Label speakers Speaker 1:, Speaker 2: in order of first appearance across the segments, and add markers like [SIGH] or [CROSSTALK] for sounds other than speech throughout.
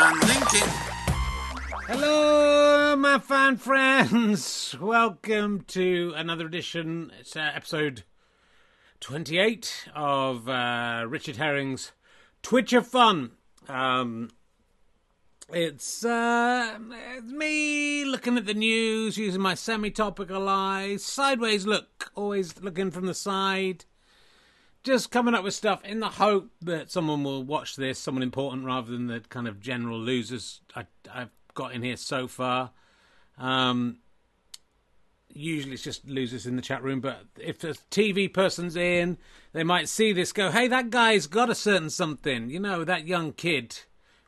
Speaker 1: and LinkedIn.
Speaker 2: Hello, my fan friends. Welcome to another edition. It's uh, episode 28 of uh, Richard Herring's Twitch of Fun. Um, it's, uh, it's me looking at the news, using my semi topical eyes, sideways look, always looking from the side. Just coming up with stuff in the hope that someone will watch this, someone important rather than the kind of general losers I, I've got in here so far. Um, usually it's just losers in the chat room, but if a TV person's in, they might see this, go, hey, that guy's got a certain something. You know, that young kid.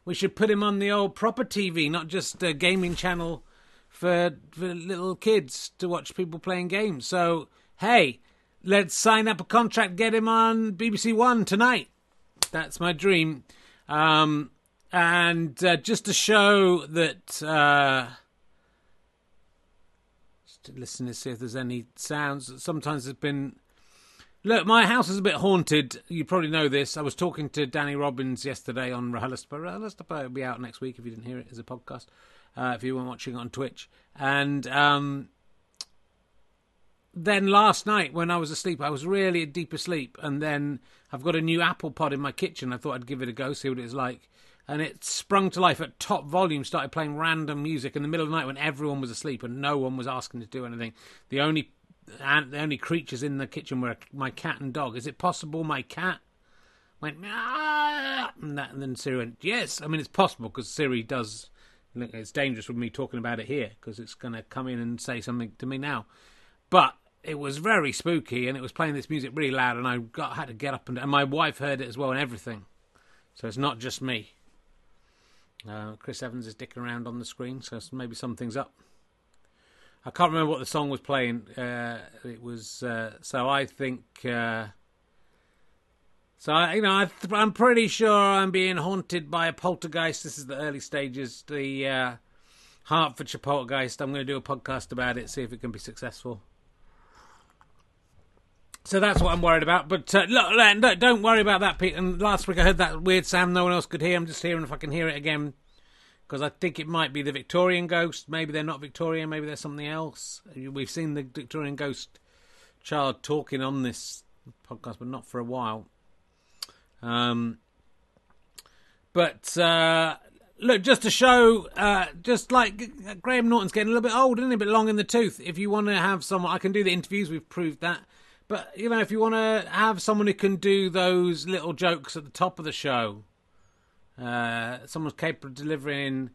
Speaker 2: We should put him on the old proper TV, not just a gaming channel for, for little kids to watch people playing games. So, hey, let's sign up a contract, get him on BBC One tonight. That's my dream. Um, and uh, just to show that. Uh, just to listen to see if there's any sounds. Sometimes there's been. Look, my house is a bit haunted. You probably know this. I was talking to Danny Robins yesterday on RHLSTP. RHLSTP will be out next week if you didn't hear it as a podcast, uh, if you weren't watching on Twitch. And um, then last night when I was asleep, I was really a deep asleep. And then I've got a new Apple Pod in my kitchen. I thought I'd give it a go, see what it's like. And it sprung to life at top volume, started playing random music in the middle of the night when everyone was asleep and no one was asking to do anything. The only and the only creatures in the kitchen were my cat and dog. Is it possible my cat went ah, and, that, and then Siri went yes? I mean it's possible because Siri does. It's dangerous with me talking about it here because it's going to come in and say something to me now. But it was very spooky and it was playing this music really loud and I got had to get up and and my wife heard it as well and everything. So it's not just me. Uh, Chris Evans is dicking around on the screen, so maybe something's up. I can't remember what the song was playing. Uh, it was uh, so I think. Uh, so I, you know, I I'm pretty sure I'm being haunted by a poltergeist. This is the early stages. The uh, Hertfordshire poltergeist. I'm going to do a podcast about it, see if it can be successful. So that's what I'm worried about. But uh, look, don't worry about that, Pete. And last week I heard that weird sound no one else could hear. I'm just hearing if I can hear it again because I think it might be the Victorian ghost. Maybe they're not Victorian. Maybe there's something else. We've seen the Victorian ghost child talking on this podcast, but not for a while. Um, but uh, look, just to show, uh, just like Graham Norton's getting a little bit old, isn't he? A bit long in the tooth. If you want to have someone, I can do the interviews. We've proved that. But you know, if you want to have someone who can do those little jokes at the top of the show, uh, someone's capable of delivering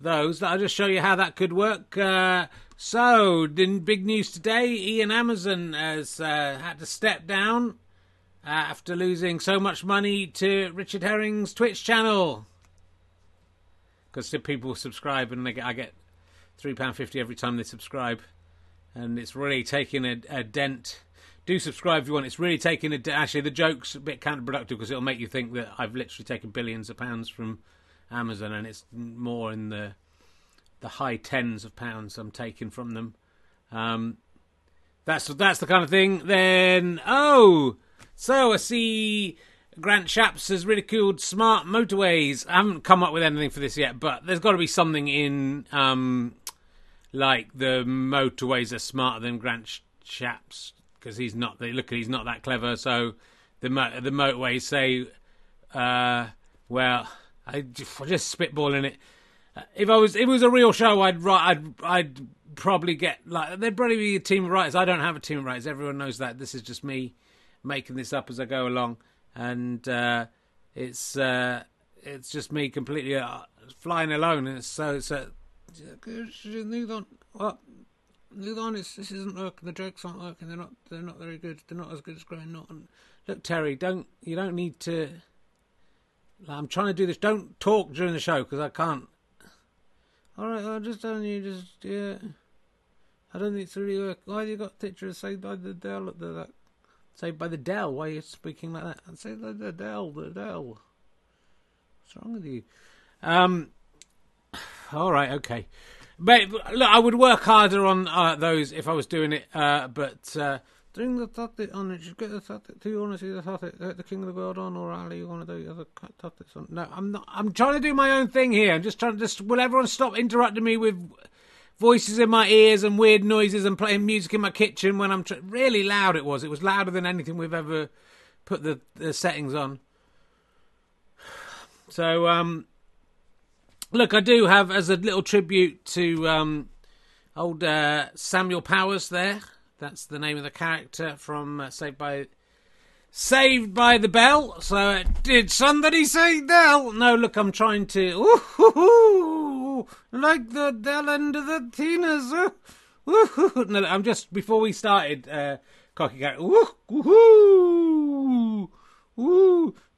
Speaker 2: those. I'll just show you how that could work. Uh, so, in big news today, Ian Amazon has uh, had to step down uh, after losing so much money to Richard Herring's Twitch channel. Because people subscribe, and get, I get three pound fifty every time they subscribe, and it's really taking a, a dent do subscribe if you want. It's really taking a actually the joke's a bit counterproductive because it'll make you think that I've literally taken billions of pounds from Amazon and it's more in the the high tens of pounds I'm taking from them. Um, that's that's the kind of thing. Then oh, so I see Grant Shapps has ridiculed smart motorways. I haven't come up with anything for this yet, but there's got to be something in um, like the motorways are smarter than Grant Shapps because he's not. They look, he's not that clever. So the the motorways say, uh, well, I just, just spitballing it. If I was, if it was a real show, I'd I'd I'd probably get like there'd probably be a team of writers. I don't have a team of writers. Everyone knows that. This is just me making this up as I go along, and uh, it's uh, it's just me completely uh, flying alone. And it's so so. What? Look, honest, this isn't working. The jokes aren't working. They're not. They're not very good. They're not as good as Graham Norton. Look, Terry, don't. You don't need to. Like, I'm trying to do this. Don't talk during the show because I can't. All right, I'm just telling you. Just yeah. I don't think it's really work. Why have you got pictures saved by the Dell at the that? Saved by the Dell. Why are you speaking like that? And say the, the Dell, the Dell. What's wrong with you? Um. [SIGHS] All right. Okay. But look, I would work harder on uh, those if I was doing it. Uh, but uh, Bring the totty on it. Get the. Do you want to see the totty? Uh, the King of the World on, or Ali? You want to do the other totties on? No, I'm not. I'm trying to do my own thing here. I'm just trying to. Just will everyone stop interrupting me with voices in my ears and weird noises and playing music in my kitchen when I'm tr- really loud? It was. It was louder than anything we've ever put the, the settings on. [SIGHS] So, um, look, I do have as a little tribute to um, old uh, Samuel Powers there. That's the name of the character from uh, Saved by Saved by the Bell. So, uh, did somebody say Dell? No, look, I'm trying to. Like the Dell end of the Tinas. I'm just before we started. Uh, cocky.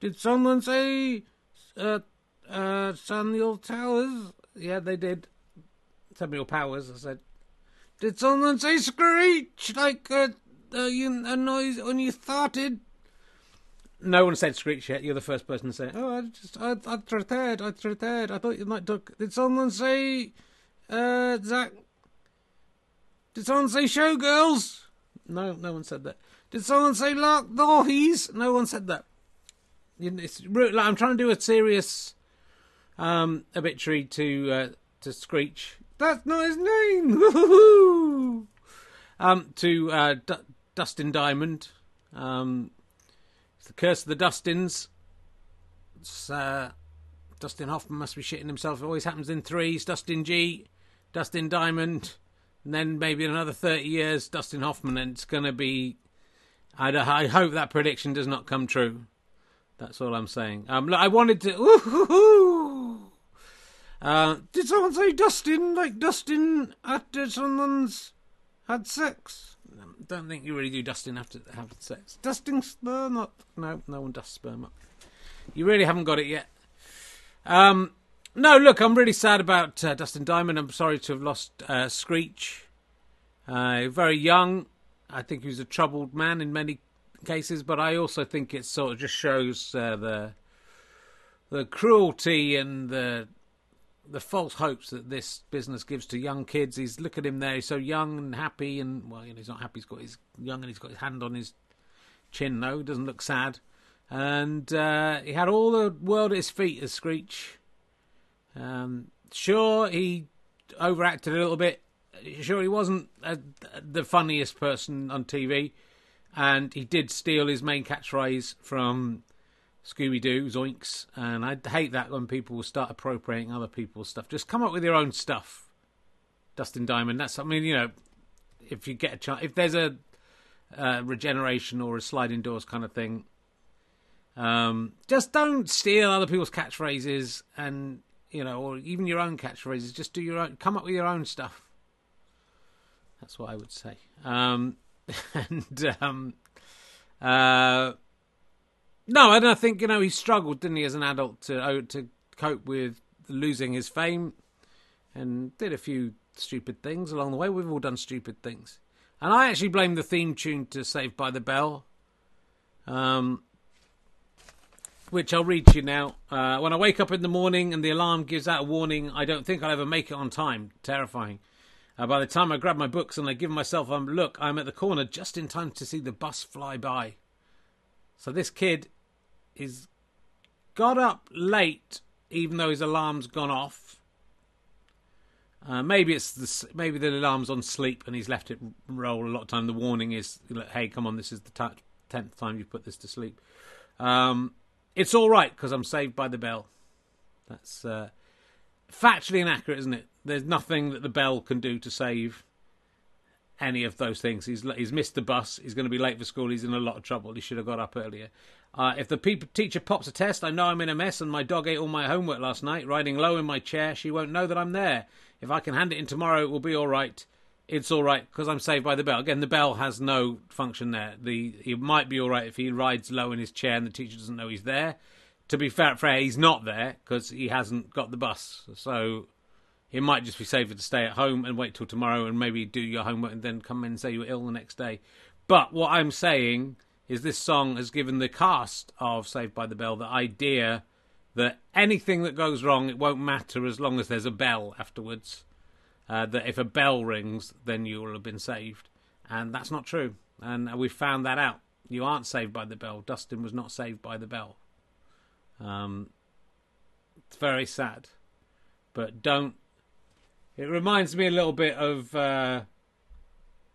Speaker 2: Did someone say uh, uh, Samuel Towers? Yeah, they did. Samuel Powers. I said. Did someone say screech like a, a, a noise when you farted? No one said screech yet. You're the first person to say. Oh, I just I I prepared. I prepared. I thought you might talk. Did someone say, uh, Zach? Did someone say showgirls? No, no one said that. Did someone say lock doors? No one said that. It's, like, I'm trying to do a serious um, obituary to uh, to Screech. That's not his name. [LAUGHS] um, to uh, D- Dustin Diamond. Um, it's the curse of the Dustins. It's, uh, Dustin Hoffman must be shitting himself. It always happens in threes. Dustin Gee, Dustin Diamond, and then maybe in another 30 years, Dustin Hoffman. And it's going to be. I, I hope that prediction does not come true. That's all I'm saying. Um, look, I wanted to. [LAUGHS] Uh, did someone say Dustin? Like Dustin after someone's had sex? Don't think you really do Dustin after having sex. Dusting sperm up? No, no one dusts sperm up. You really haven't got it yet. Um, no, look, I'm really sad about uh, Dustin Diamond. I'm sorry to have lost uh, Screech. Uh, very young. I think he was a troubled man in many cases, but I also think it sort of just shows uh, the the cruelty and the the false hopes that this business gives to young kids. He's look at him there; he's so young and happy, and well, you know, he's not happy. He's got his young and he's got his hand on his chin. No, he doesn't look sad, and uh, he had all the world at his feet as Screech. Um, sure, he overacted a little bit. Sure, he wasn't uh, the funniest person on TV, and he did steal his main catchphrase from Scooby Doo, Zoinks, and I hate that when people will start appropriating other people's stuff. Just come up with your own stuff. Dustin Diamond, that's, I mean, you know, if you get a chance, if there's a uh, regeneration or a sliding doors kind of thing, um, just don't steal other people's catchphrases and, you know, or even your own catchphrases. Just do your own, come up with your own stuff. That's what I would say. Um, [LAUGHS] and, um, uh, no, and I think you know he struggled, didn't he, as an adult to oh, to cope with losing his fame, and did a few stupid things along the way. We've all done stupid things, and I actually blame the theme tune to Saved by the Bell, um, which I'll read to you now. Uh, when I wake up in the morning and the alarm gives out a warning, I don't think I'll ever make it on time. Terrifying. Uh, by the time I grab my books and I give myself a look, I'm at the corner just in time to see the bus fly by. So this kid is got up late, even though his alarm's gone off. Uh, maybe it's the, maybe the alarm's on sleep and he's left it roll a lot of time. The warning is, "Hey, come on, this is the tenth time you've put this to sleep." Um, it's all right because I'm saved by the bell. That's uh, factually inaccurate, isn't it? There's nothing that the bell can do to save any of those things. He's he's missed the bus. He's going to be late for school. He's in a lot of trouble. He should have got up earlier. Uh, if the pe- teacher pops a test, I know I'm in a mess, and my dog ate all my homework last night. Riding low in my chair, she won't know that I'm there. If I can hand it in tomorrow, it will be all right. It's all right because I'm saved by the bell. Again, the bell has no function there. The it might be all right if he rides low in his chair and the teacher doesn't know he's there. To be fair, fair he's not there because he hasn't got the bus. So it might just be safer to stay at home and wait till tomorrow and maybe do your homework and then come in and say you're ill the next day. But what I'm saying is this song has given the cast of Saved by the Bell the idea that anything that goes wrong, it won't matter as long as there's a bell afterwards. Uh, that if a bell rings, then you will have been saved. And that's not true. and we found that out. You aren't saved by the bell. Dustin was not saved by the bell. Um, it's very sad, but don't. It reminds me a little bit of. Uh,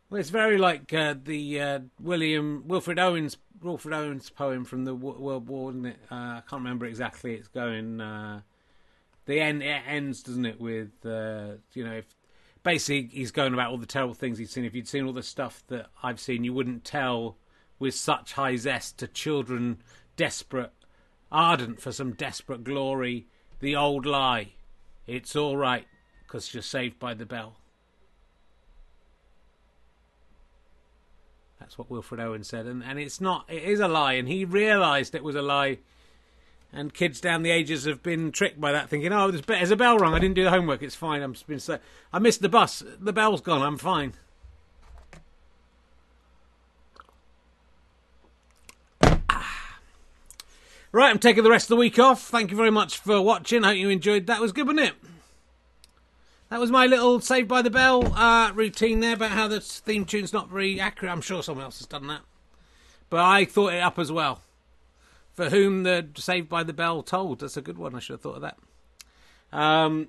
Speaker 2: well, it's very like uh, the uh, William Wilfred Owens Wilfred Owens poem from the World War, isn't it? Uh, I can't remember exactly. It's going. Uh, the end it ends, doesn't it? With uh, you know, if basically he's going about all the terrible things he's seen. If you'd seen all the stuff that I've seen, you wouldn't tell with such high zest to children desperate, ardent for some desperate glory, the old lie. It's all right because you're saved by the bell. That's what Wilfred Owen said, and and it's not. It is a lie, and he realised it was a lie. And kids down the ages have been tricked by that, thinking, "Oh, there's, a bell rung. I didn't do the homework. It's fine. I'm been so I missed the bus. The bell's gone. I'm fine." Ah. Right, I'm taking the rest of the week off. Thank you very much for watching. I hope you enjoyed that. Was good, wasn't it? That was my little Saved by the Bell uh, routine there about how the theme tune's not very accurate. I'm sure someone else has done that. But I thought it up as well. For whom the Saved by the Bell told. That's a good one. I should have thought of that. Um,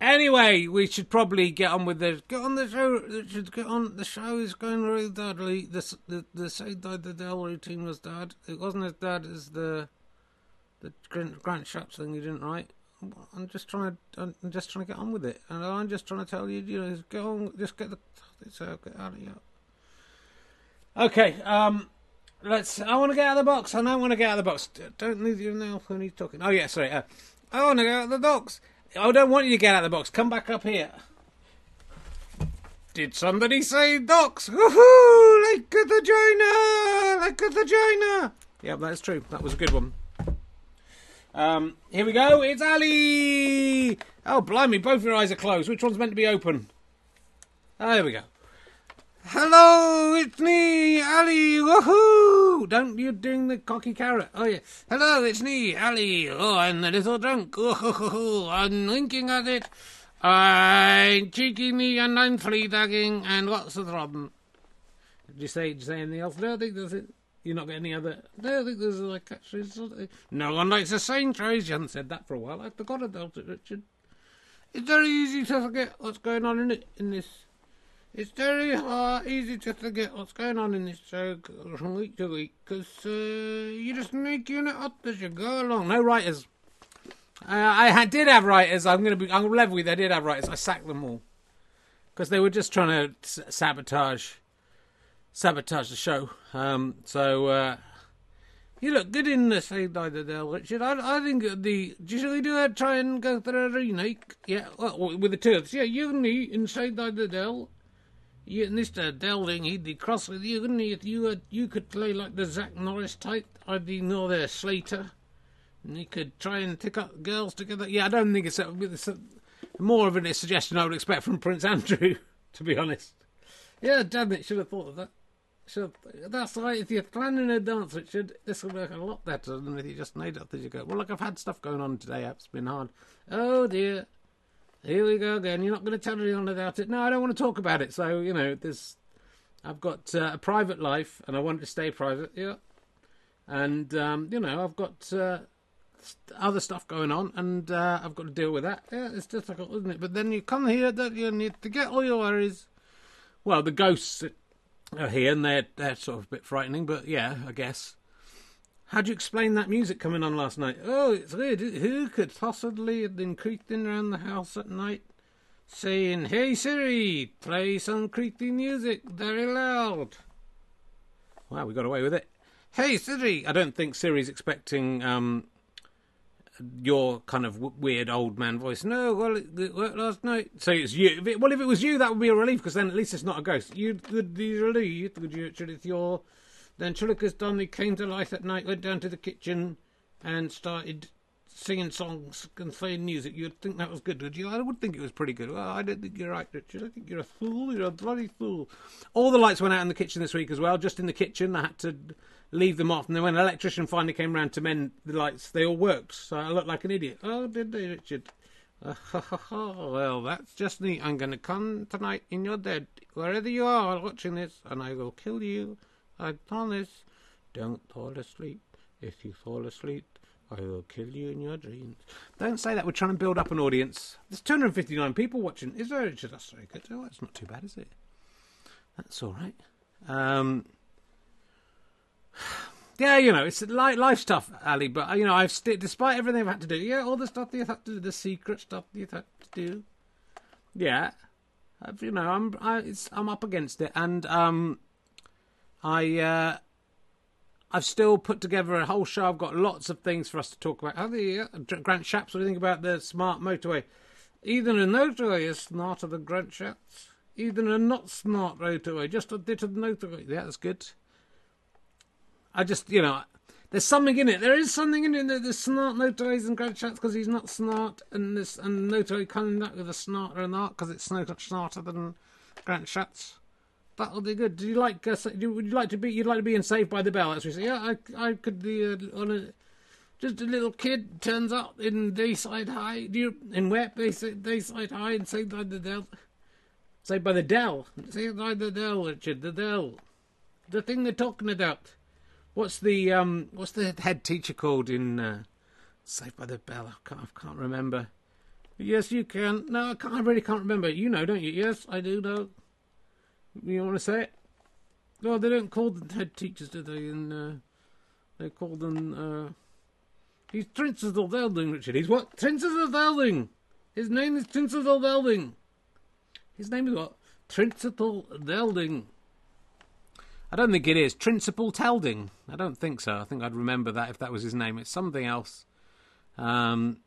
Speaker 2: anyway, we should probably get on with the get on the show. Should get on. The show is going really badly. The the the Saved by the Bell routine was bad. It wasn't as bad as the the Grant, Grant Shapps thing you didn't write. I'm just trying to, I'm just trying to get on with it, and I'm just trying to tell you, you know, go on, just get the, it's out, get out of here. Okay, um, let's. I want to get out of the box. I don't want to get out of the box. Don't leave you now when he's talking. Oh yeah, sorry. Uh, I want to get out of the box. I don't want you to get out of the box. Come back up here. Did somebody say docs? Woohoo! Like a vagina! Like a vagina! Yeah, that's true. That was a good one. Um, here we go. It's Ali. Oh, blimey! Both your eyes are closed. Which one's meant to be open? Oh, there we go. Hello, it's me, Ali. Woohoo! Don't you doing the cocky carrot? Oh yeah. Hello, it's me, Ali. Oh, I'm a little drunk. Oh, I'm winking at it. I'm cheeking me and I'm flea dagging and what's the problem? Did you say? Did you say anything else? No, I think that's it. You're not getting any other. No, I think there's like actually. Something. No one likes the same trays. You haven't said that for a while. I forgot about it, Richard. It's very easy to forget what's going on in it in this. It's very hard, easy to forget what's going on in this show from week to week because uh, you're just making it up as you go along. No writers. Uh, I did have writers. I'm going to be. I'm level with. You, I did have writers. I sacked them all because they were just trying to sabotage sabotage the show. Um, so uh, you look good in the by the Bell, Richard. I, I think the we do that? Try and go through a remake? Yeah, well, with the us. Yeah, you and me in Saved by the Dell. You, Mr. Delding, he'd be cross with you, wouldn't he? If you had, you could play like the Zach Norris type, I'd be more the Slater, and he could try and pick up girls together. Yeah, I don't think it's, a, it's a, more of a suggestion I would expect from Prince Andrew, [LAUGHS] to be honest. Yeah, damn it, should have thought of that. Should that's right. If you're planning a dance, Richard, this will work a lot better than if you just made it up as you go. Well, look, I've had stuff going on today. It's been hard. Oh dear. Here we go again. You're not going to tell anyone about it. No, I don't want to talk about it. So you know, there's. I've got uh, a private life, and I want it to stay private. Yeah. And um, you know, I've got uh, other stuff going on, and uh, I've got to deal with that. Yeah, it's difficult, isn't it? But then you come here, that you need to get all your worries. Well, the ghosts are here, and they're they're sort of a bit frightening, but yeah, I guess. How do you explain that music coming on last night? Oh, it's weird. Who could possibly have been creeping around the house at night, saying, "Hey Siri, play some creepy music very loud"? Wow, we got away with it. Hey Siri, I don't think Siri's expecting um, your kind of w- weird old man voice. No, well, it, it worked last night. So it's you. If it, well, if it was you, that would be a relief because then at least it's not a ghost. You would be relieved, would you? If your then Chulika's done. He came to life at night, went down to the kitchen, and started singing songs and playing music. You'd think that was good, would you? I would think it was pretty good. Well, I don't think you're right, Richard. I think you're a fool. You're a bloody fool. All the lights went out in the kitchen this week as well. Just in the kitchen, I had to leave them off. And then when an electrician finally came round to mend the lights, they all worked. So I looked like an idiot. Oh, did they, Richard? [LAUGHS] well, that's just neat. I'm going to come tonight in your bed, wherever you are watching this, and I will kill you. I promise. Don't fall asleep. If you fall asleep, I will kill you in your dreams. Don't say that. We're trying to build up an audience. There's 259 people watching. Is there? That's very good. Oh, that's not too bad, is it? That's all right. Um, yeah, you know, it's like life stuff, Ali. But you know, I've st- despite everything I've had to do. Yeah, all the stuff that you've had to do, the secret stuff that you've had to do. Yeah, I've, you know, I'm I, I'm up against it, and um, I uh, I've still put together a whole show. I've got lots of things for us to talk about. How the uh, Grant Shapps? What do you think about the smart motorway? Even a motorway is smarter than Grant Shapps. Even a not smart motorway, just a bit of motorway. Yeah, that's good. I just, you know, there's something in it. There is something in it. That there's smart motorways and Grant Shapps because he's not smart, and this and motorway coming up with a smarter and art because it's no smarter than Grant Shapps. That'll be good. Do you like? Uh, would you like to be? You'd like to be in Saved by the Bell, as we say. Yeah, I, I could be uh, on a. Just a little kid turns up in Dayside High. Do you in where Dayside High and Saved by the Dell. Saved by the Dell. Saved by the Dell, Richard. The Dell. The thing they're talking about. What's the um? What's the head teacher called in uh, Saved by the Bell? I can't, I can't remember. Yes, you can. No, I, can't, I really can't remember. You know, don't you? Yes, I do know. You want to say it? No, they don't call them head teachers, do they? And uh, they call them. Uh, he's Trincesel Velding, Richard. He's what? Trincesel Velding. His name is Trincesel Velding. His name is what? Trincipal Velding. I don't think it is. Trincipal Telding. I don't think so. I think I'd remember that if that was his name. It's something else. Um,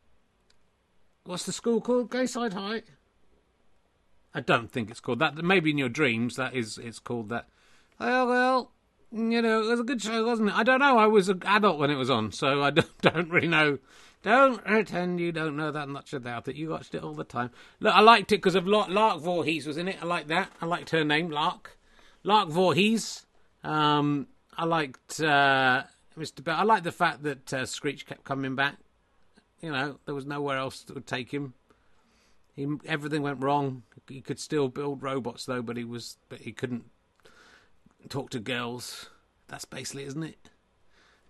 Speaker 2: what's the school called? Gayside High? I don't think it's called that. Maybe in your dreams that is it's called that. Well, well, you know, it was a good show, wasn't it? I don't know. I was an adult when it was on, so I [LAUGHS] don't, don't really know. Don't pretend you don't know that much about it. You watched it all the time. Look, I liked it because of Lark, Lark Voorhees was in it. I liked that. I liked her name, Lark. Lark Voorhees. Um, I liked uh, Mr. Bell. I liked the fact that uh, Screech kept coming back. You know, there was nowhere else that would take him. He, everything went wrong. He could still build robots though, but he was but he couldn't talk to girls. That's basically, isn't it?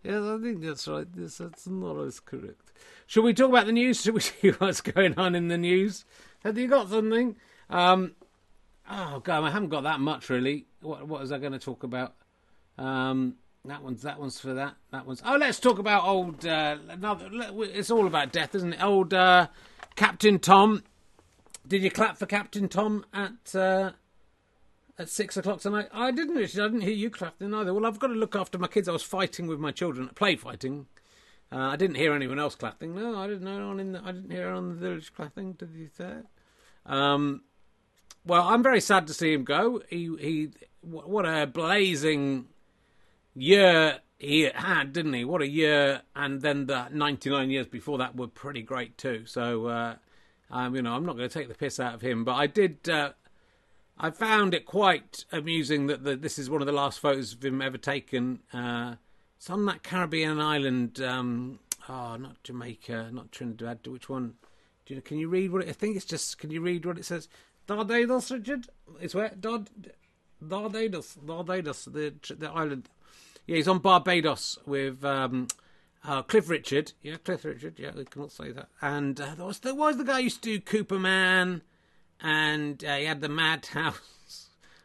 Speaker 2: Yes, I think that's right. Yes, that's not as correct. Should we talk about the news? [LAUGHS] Should we see what's going on in the news? Have you got something? Um, oh god, I haven't got that much really. What what was I going to talk about? Um, that one's that one's for that. That one's. Oh, let's talk about old. Uh, another. It's all about death, isn't it? Old uh, Captain Tom did you clap for Captain Tom at uh, at six o'clock tonight? I didn't. I didn't hear you clapping either. Well, I've got to look after my kids. I was fighting with my children, play fighting. Uh, I didn't hear anyone else clapping. No, I didn't know on in the, I didn't hear anyone on the village clapping. Did you say? Um, well, I'm very sad to see him go. He he, what a blazing year he had, didn't he? What a year! And then the 99 years before that were pretty great too. So uh, um, you know, I'm not going to take the piss out of him, but I did. Uh, I found it quite amusing that the, this is one of the last photos of him ever taken. Uh, it's on that Caribbean island. Um, oh, not Jamaica, not Trinidad. Which one? You, can you read what it? I think it's just. Can you read what it says? Barbados, Richard. It's where Dod. Barbados, Barbados, the the island. Yeah, he's on Barbados with um, uh, Cliff Richard, yeah, Cliff Richard, yeah, we can all say that. And uh, there was there was the guy who used to do Cooper Man, and uh, he had the Madhouse. [LAUGHS]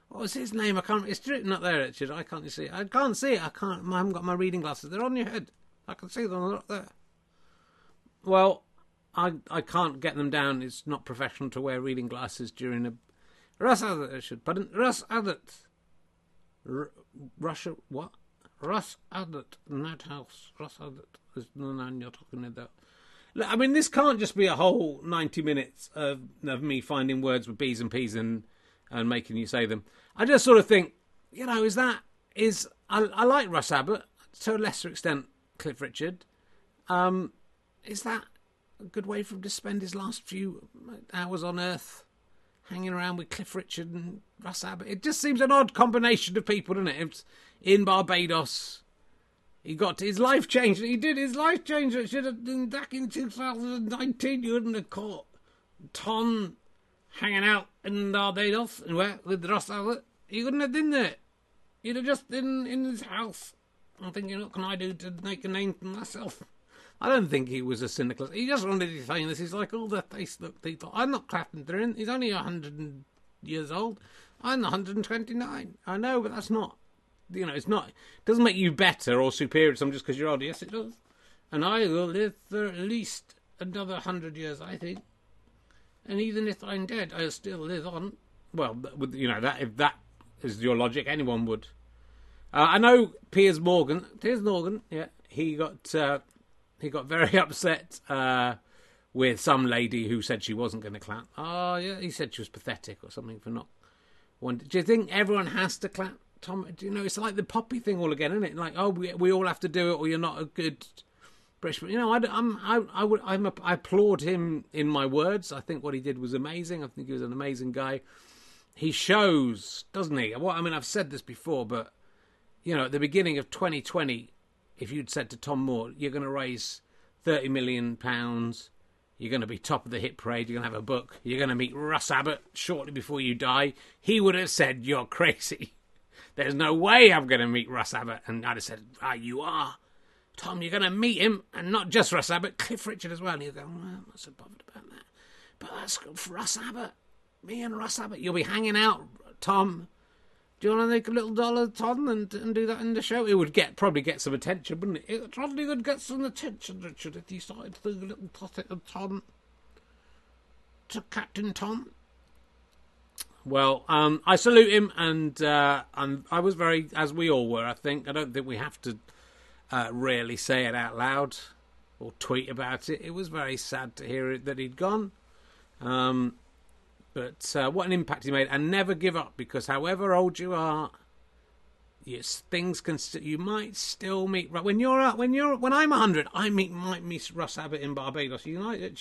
Speaker 2: What was his name? I can't. It's written up there, Richard. I can't see it. I can't see it. I can't. I haven't got my reading glasses. They're on your head. I can see them. Up there. Well, I I can't get them down. It's not professional to wear reading glasses during a. Russ Abbot, Richard. Pardon, Russ Abbot. R- Russia. What? Russ Abbot, Madhouse. Russ Abbot is the man you're talking about. I mean, this can't just be a whole 90 minutes of, of me finding words with B's and P's and, and making you say them. I just sort of think, you know, is that, is, I, I like Russ Abbot, to a lesser extent, Cliff Richard. Um, is that a good way for him to spend his last few hours on Earth? Hanging around with Cliff Richard and Russ Abbot. It just seems an odd combination of people, doesn't it? It's in Barbados. He got his life changed. He did his life change. It should have been back in 2019. You wouldn't have caught Tom hanging out in Barbados and where with Ross Abbott, he wouldn't have been there. He'd have just been in his house. I'm thinking, what can I do to make a name for myself? I don't think he was a cynical. He just wanted to be famous. He's like all the Facebook people. I'm not Clapton. He's only 100 years old. I'm 129. I know, but that's not. You know, it's not. It doesn't make you better or superior to someone just because you're older. Yes, it does. And I will live for at least another hundred years, I think. And even if I'm dead, I'll still live on. Well, with you know that if that is your logic, anyone would. Uh, I know Piers Morgan. Piers Morgan, yeah, he got uh, he got very [LAUGHS] upset uh, with some lady who said she wasn't going to clap. Oh yeah, he said she was pathetic or something for not. Wanting. Do you think everyone has to clap? Tom, do you know it's like the poppy thing all again, isn't it? Like, oh, we we all have to do it, or you're not a good British. You know, I, I'm I I would I'm a, I applaud him in my words. I think what he did was amazing. I think he was an amazing guy. He shows, doesn't he? Well, I mean, I've said this before, but you know, at the beginning of 2020, if you'd said to Tom Moore, you're going to raise 30 million pounds, you're going to be top of the hit parade, you're going to have a book, you're going to meet Russ Abbot shortly before you die, he would have said, You're crazy. [LAUGHS] There's no way I'm going to meet Russ Abbot. And I'd have said, Ah, you are. Tom, you're going to meet him, and not just Russ Abbot, Cliff Richard as well. And you go, well, I'm not so bothered about that. But that's good for Russ Abbot. Me and Russ Abbot. You'll be hanging out, Tom. Do you want to make a little dollar, Tom, and, and do that in the show? It would get probably get some attention, wouldn't it? It probably would get some attention, Richard, if you started to do a little tot of Tom to Captain Tom. Well, um, I salute him, and uh, I was very, as we all were. I think I don't think we have to uh, really say it out loud or tweet about it. It was very sad to hear it, that he'd gone. Um, but uh, what an impact he made, and never give up because however old you are, yes, things can. St- you might still meet when you're uh, when you're when I'm hundred. I meet might meet Russ Abbot in Barbados United.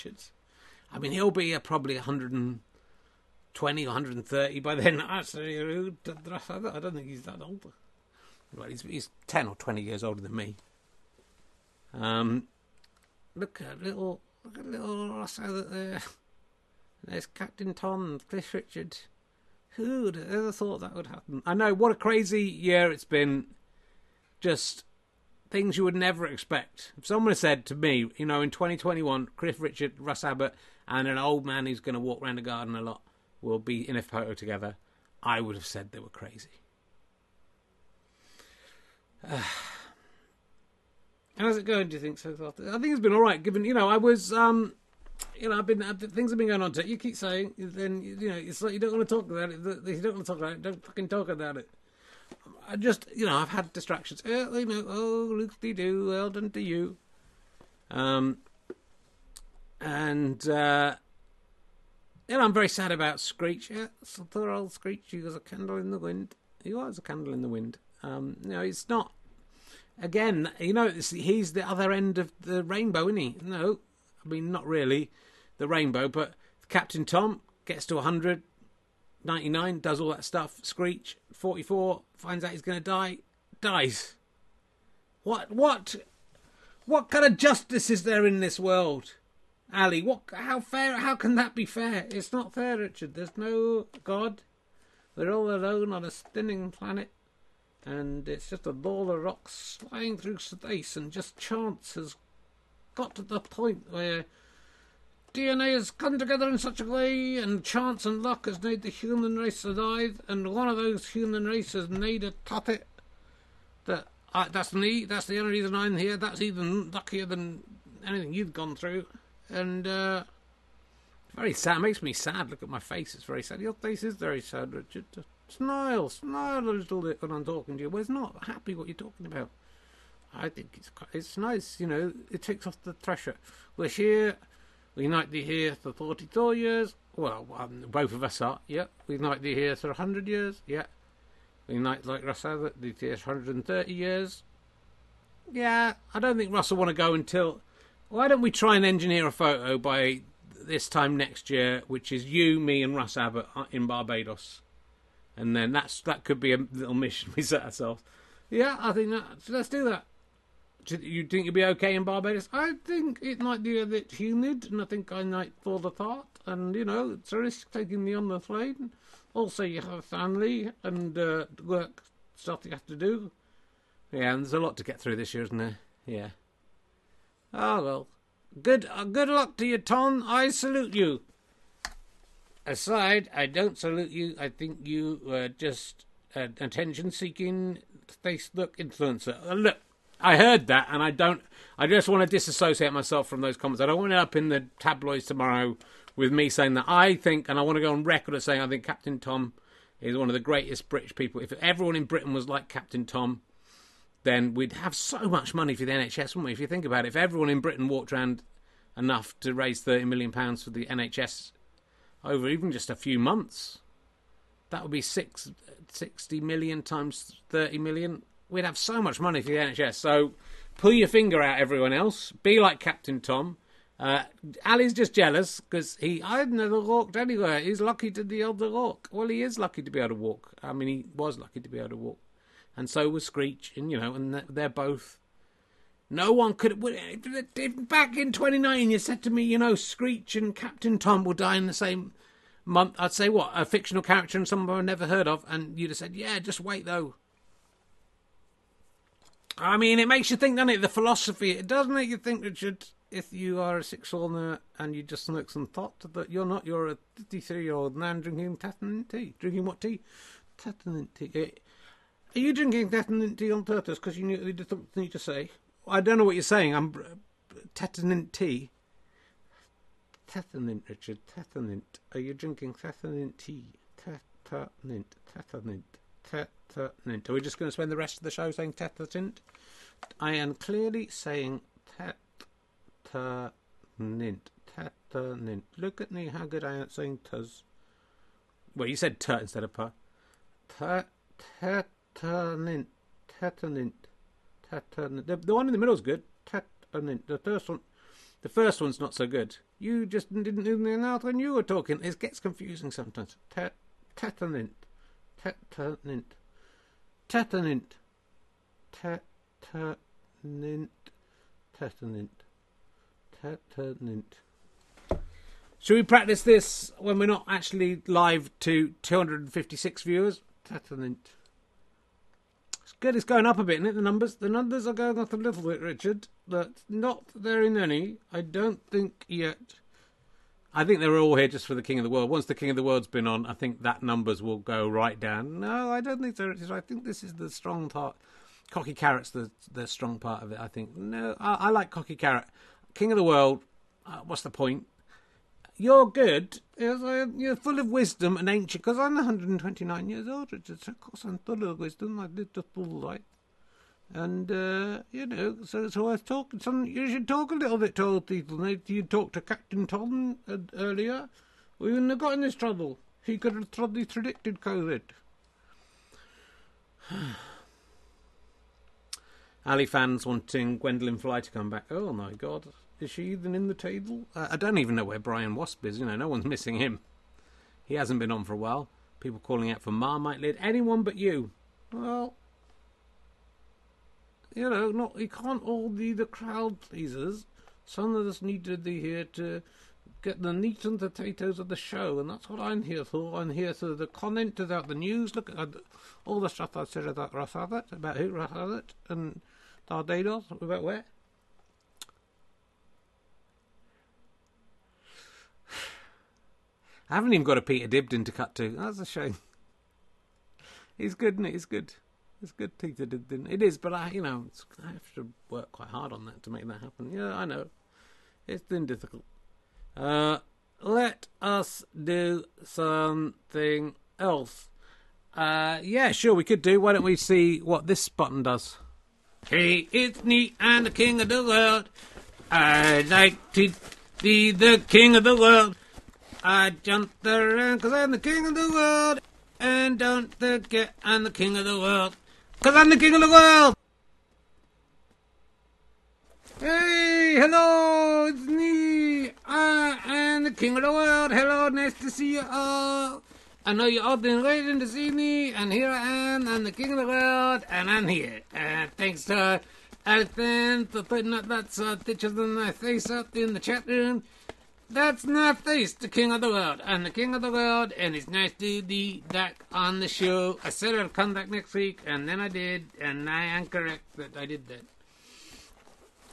Speaker 2: I mean, he'll be uh, probably 120 or 130 by then. [LAUGHS] Actually. I don't think he's that old. Well, he's, he's 10 or 20 years older than me. Um, look at little, look at little Russ Abbot there. There's Captain Tom, Cliff Richard. Who would have ever thought that would happen? I know, what a crazy year it's been. Just things you would never expect. If someone said to me, you know, in 2021, Cliff Richard, Russ Abbot, and an old man who's going to walk around the garden a lot will be in a photo together, I would have said they were crazy. [SIGHS] How's it going? Do you think so far? I think it's been all right. Given you know, I was um, you know, I've been things have been going on. To, you keep saying, then you know, it's like you don't want to talk about it. You don't want to talk about it. Don't fucking talk about it. I just, you know, I've had distractions. Oh, you know, oh, look de do, well done to you. Um, and uh, you know, I'm very sad about Screech. Yeah, poor old Screech. He was a candle in the wind. He was a candle in the wind. Um, you know, it's not. Again, you know, he's the other end of the rainbow, isn't he? No, I mean, not really the rainbow, but Captain Tom gets to 100, 99, does all that stuff. Screech, 44, finds out he's going to die, dies. What, what, what kind of justice is there in this world? Ali, what, how fair, how can that be fair? It's not fair, Richard. There's no God. We're all alone on a spinning planet. And it's just a ball of rocks flying through space, and just chance has got to the point where DNA has come together in such a way, and chance and luck has made the human race survive, and one of those human races made a puppet that I, that's me. That's the only reason I'm here. That's even luckier than anything you've gone through, and uh, very sad. It makes me sad. Look at my face; it's very sad. Your face is very sad, Richard. Smile, smile a little bit when I'm talking to you. Well, it's not happy what you're talking about. I think it's it's nice, you know. It takes off the pressure. We're here. We might be here for 42 years. Well, um, both of us are. Yeah. We might be here for 100 years. Yeah. We might, like Russell, be here 130 years. Yeah. I don't think Russell want to go until. Why don't we try and engineer a photo by this time next year, which is you, me, and Russ Abbot uh, in Barbados, and then that's that could be a little mission [LAUGHS] we set ourselves. Yeah, I think that. So let's do that you think you'll be okay in Barbados? I think it might be a bit humid, and I think I might fall apart. and you know it's a risk taking me on the plane. Also, you have a family and uh, work stuff you have to do. Yeah, and there's a lot to get through this year, isn't there? Yeah. Oh well. Good uh, good luck to you, Tom. I salute you. Aside, I don't salute you. I think you were just an attention-seeking Facebook influencer. Uh, look, I heard that, and I don't. I just want to disassociate myself from those comments. I don't want it up in the tabloids tomorrow with me saying that I think, and I want to go on record as saying I think Captain Tom is one of the greatest British people. If everyone in Britain was like Captain Tom, then we'd have so much money for the NHS, wouldn't we? If you think about it, if everyone in Britain walked around enough to raise thirty million pounds for the NHS over even just a few months, that would be six, 60 million times 30 million. We'd have so much money for the NHS. So pull your finger out, everyone else. Be like Captain Tom. Uh, Ali's just jealous because he I've never walked anywhere. He's lucky to be able to walk. Well, he is lucky to be able to walk. I mean, he was lucky to be able to walk, and so was Screech. And you know, and they're both. No one could. Back in 2019, you said to me, you know, Screech and Captain Tom will die in the same month. I'd say what a fictional character and someone I've never heard of, and you'd have said, yeah, just wait though. I mean, it makes you think, doesn't it? The philosophy. It does make you think, Richard if you are a six owner and you just smoke some thought that you're not, you're a 53 year old man drinking Tattenant tea. Drinking what tea? Tattenant tea. Eh, are you drinking Tattenant tea on purpose because you knew something to say? I don't know what you're saying. I'm Tattenant tea. Tattenant, Richard. Tattenant. Are you drinking Tattenant tea? Tattenant. Tattenant. Are we just going to spend the rest of the show saying Tattenant? I am clearly saying Tat Taternint. Taternint. Look at me, how good I am saying tuz. Well, you said t instead of pa. Taternint. Taternint. Taternint. The, the one in the middle is good. Taternint. The first one, the first one's not so good. You just didn't do the mouth when you were talking. It gets confusing sometimes. Tat, taternint. Taternint. Taternint. Taternint. Taternint. Should we practice this when we're not actually live to 256 viewers? Tatanint. It's good, it's going up a bit, isn't it? The numbers, the numbers are going up a little bit, Richard, but not very many. I don't think yet. I think they're all here just for the King of the World. Once the King of the World's been on, I think that numbers will go right down. No, I don't think so, I think this is the strong part. Cocky Carrot's the the strong part of it. I think. No, I, I like Cocky Carrot. King of the world. Uh, what's the point? You're good. You're full of wisdom and ancient. Because I'm 129 years old, of course I'm full of wisdom. I a full life. And, uh, you know, so it's worth talking. Some, you should talk a little bit to old people. You talked to Captain Tom uh, earlier. We wouldn't have got in this trouble. He could have probably predicted COVID. [SIGHS] Ali fans wanting Gwendolyn Fly to come back. Oh my god. Is she even in the table? Uh, I don't even know where Brian Wasp is. You know, no one's [LAUGHS] missing him. He hasn't been on for a while. People calling out for Marmite Lid. Anyone but you. Well, you know, not you can't all be the crowd pleasers. Some of us need to be here to get the meat and potatoes of the show, and that's what I'm here for. I'm here for the comment about the news. Look at all the stuff I said about Abbot, about who Abbot, and Barbados, about where. [SIGHS] I haven't even got a Peter Dibdin to cut to. That's a shame. He's good, it? He's good. It's good Peter Dibdin. It is, but I, you know, I have to work quite hard on that to make that happen. Yeah, I know. It's been difficult. Uh, let us do something else. Uh, yeah, sure, we could do. Why don't we see what this button does? Hey, it's me, I'm the king of the world. I'd like to be the king of the world. I jump around because I'm the king of the world. And don't forget, I'm the king of the world. Because I'm the king of the world. Hey, hello, it's me. I am the king of the world. Hello, nice to see you all. I know you all been waiting to see me, and here I am. I'm the king of the world, and I'm here. Uh, thanks to Alison for putting up that uh, pictures of my face up in the chat room. That's not face the king of the world. I'm the king of the world, and it's nice to be back on the show. I said I'd come back next week, and then I did, and I am correct that I did that.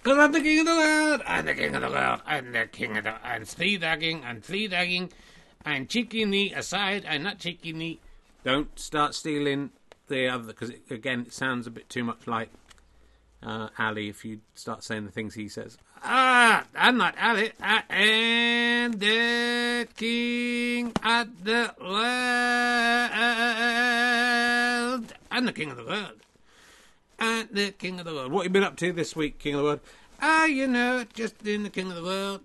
Speaker 2: Because I'm the king of the world. I'm the king of the world. I'm the king of the... I'm three dagging. I'm three dagging. I'm cheeking aside. I'm not cheeking thee. Don't start stealing the other, because again, it sounds a bit too much like uh, Ali if you start saying the things he says. Ah, I'm not Ali. I am the king of the world. I'm the king of the world. I'm the king of the world. What have you been up to this week, king of the world? Ah, you know, just doing the king of the world.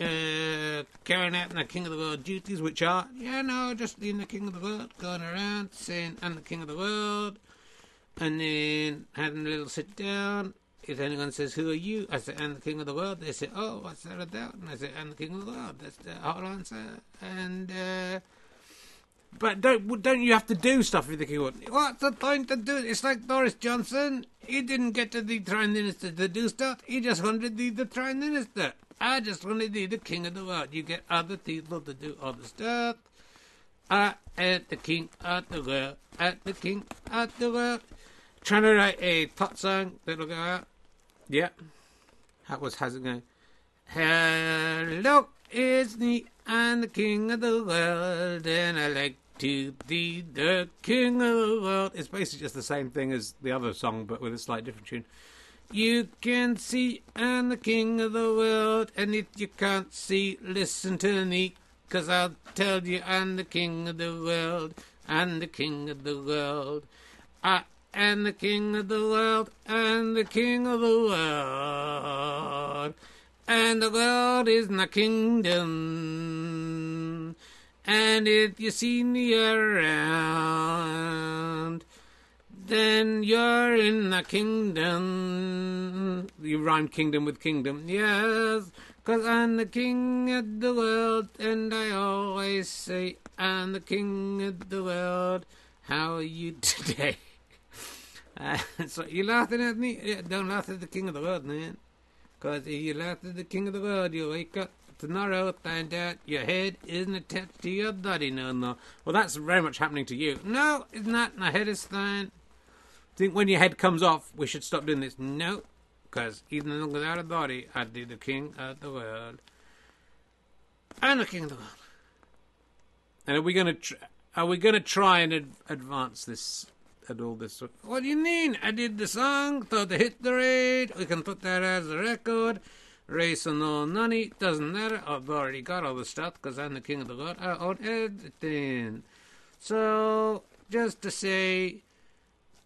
Speaker 2: Uh, carrying out the king of the world duties, which are, you know, just being the king of the world, going around saying, I'm the king of the world and then having a little sit down. If anyone says, Who are you? I say, I'm the king of the world. They say, Oh, what's that about? And I say, I'm the king of the world. That's the whole answer. And, uh, but don't don't you have to do stuff with the king? What's the point to do? It's like Boris Johnson. He didn't get to the prime minister to do stuff. He just wanted to be the prime minister. I just want to be the king of the world. You get other people to do other stuff. I am the king of the world. At the king of the world trying to write a pop song that'll go out. Yeah. That was how's it going? Hello, it's me. I'm the king of the world, and I like to be the king of the world. It's basically just the same thing as the other song, but with a slight different tune. You can see I'm the king of the world, and if you can't see, listen to me, cause I'll tell you I'm the king of the world. I'm the king of the world. I and the king of the world, and the king of the world. And the world is my kingdom. And if you see me around, then you're in the kingdom. You rhyme kingdom with kingdom, yes. Cause I'm the king of the world, and I always say, I'm the king of the world. How are you [LAUGHS] today? [LAUGHS] So you laughing at me? Yeah, don't laugh at the king of the world, man. Because if you laugh at the king of the world, you'll wake up tomorrow, find out your head isn't attached to your body no more. Well, that's very much happening to you. No, it's not. My head is fine. Think when your head comes off, we should stop doing this? No, because even without a body, I'd be the king of the world. I'm the king of the world. And are we going to tr- are we going to try and ad- advance this at all this. What do you mean? I did the song, thought they hit the rate. We can put that as a record. Race or no money, doesn't matter. I've already got all the stuff because I'm the king of the world. I own everything. So, just to say,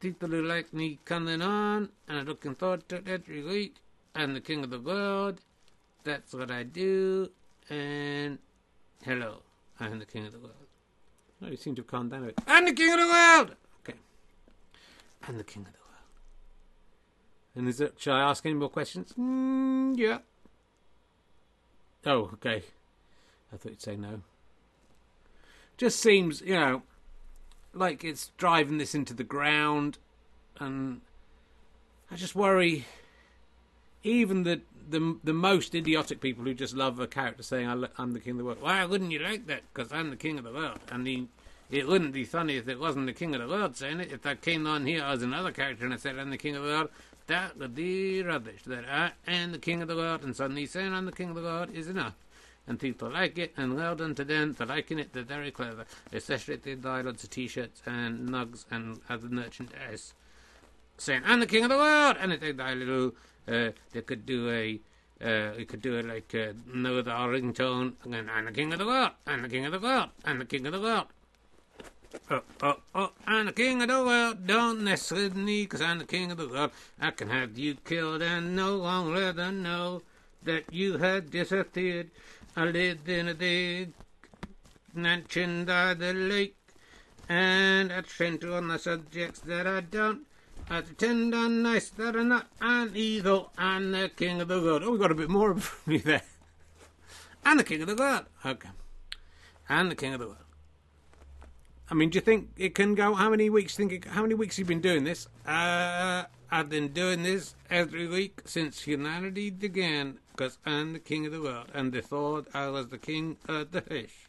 Speaker 2: people who like me coming on and are looking forward to it every week, I'm the king of the world. That's what I do. And hello, I'm the king of the world. Oh, you seem to have calmed down a bit. I'm the king of the world! And the king of the world. And is it? Shall I ask any more questions? Mm, yeah. Oh, okay. I thought you'd say no. Just seems, you know, like it's driving this into the ground, and I just worry. Even the the the most idiotic people who just love a character saying I'm the king of the world. Why wouldn't you like that? Because I'm the king of the world. And the it wouldn't be funny if it wasn't the King of the World saying it. If I came on here as another character and I said I'm the King of the World, that would be rubbish. That I am the King of the World and suddenly saying I'm the King of the World is enough. And people like it, and well done to them for liking it. They're very clever, especially if they buy lots of t-shirts and nugs and other merchandise saying I'm the King of the World. And if they buy a little, uh, they could do a uh, we could do it like uh, know the ringtone, and I'm the king of the world, I'm the king of the world, I'm the king of the world. Oh, oh, oh, I'm the king of the world. Don't mess with me, cause I'm the king of the world. I can have you killed and no one ever know that you had disappeared. I lived in a big mansion by the lake, and I trained all my subjects that I don't. I pretend I'm nice, that I'm not. I'm evil. I'm the king of the world. Oh, we got a bit more of [LAUGHS] me there. I'm the king of the world. Okay. I'm the king of the world. I mean, do you think it can go? How many weeks? Think it, how many weeks you've you been doing this? Uh, I've been doing this every week since humanity began. because I'm the king of the world. And they thought I was the king of the fish.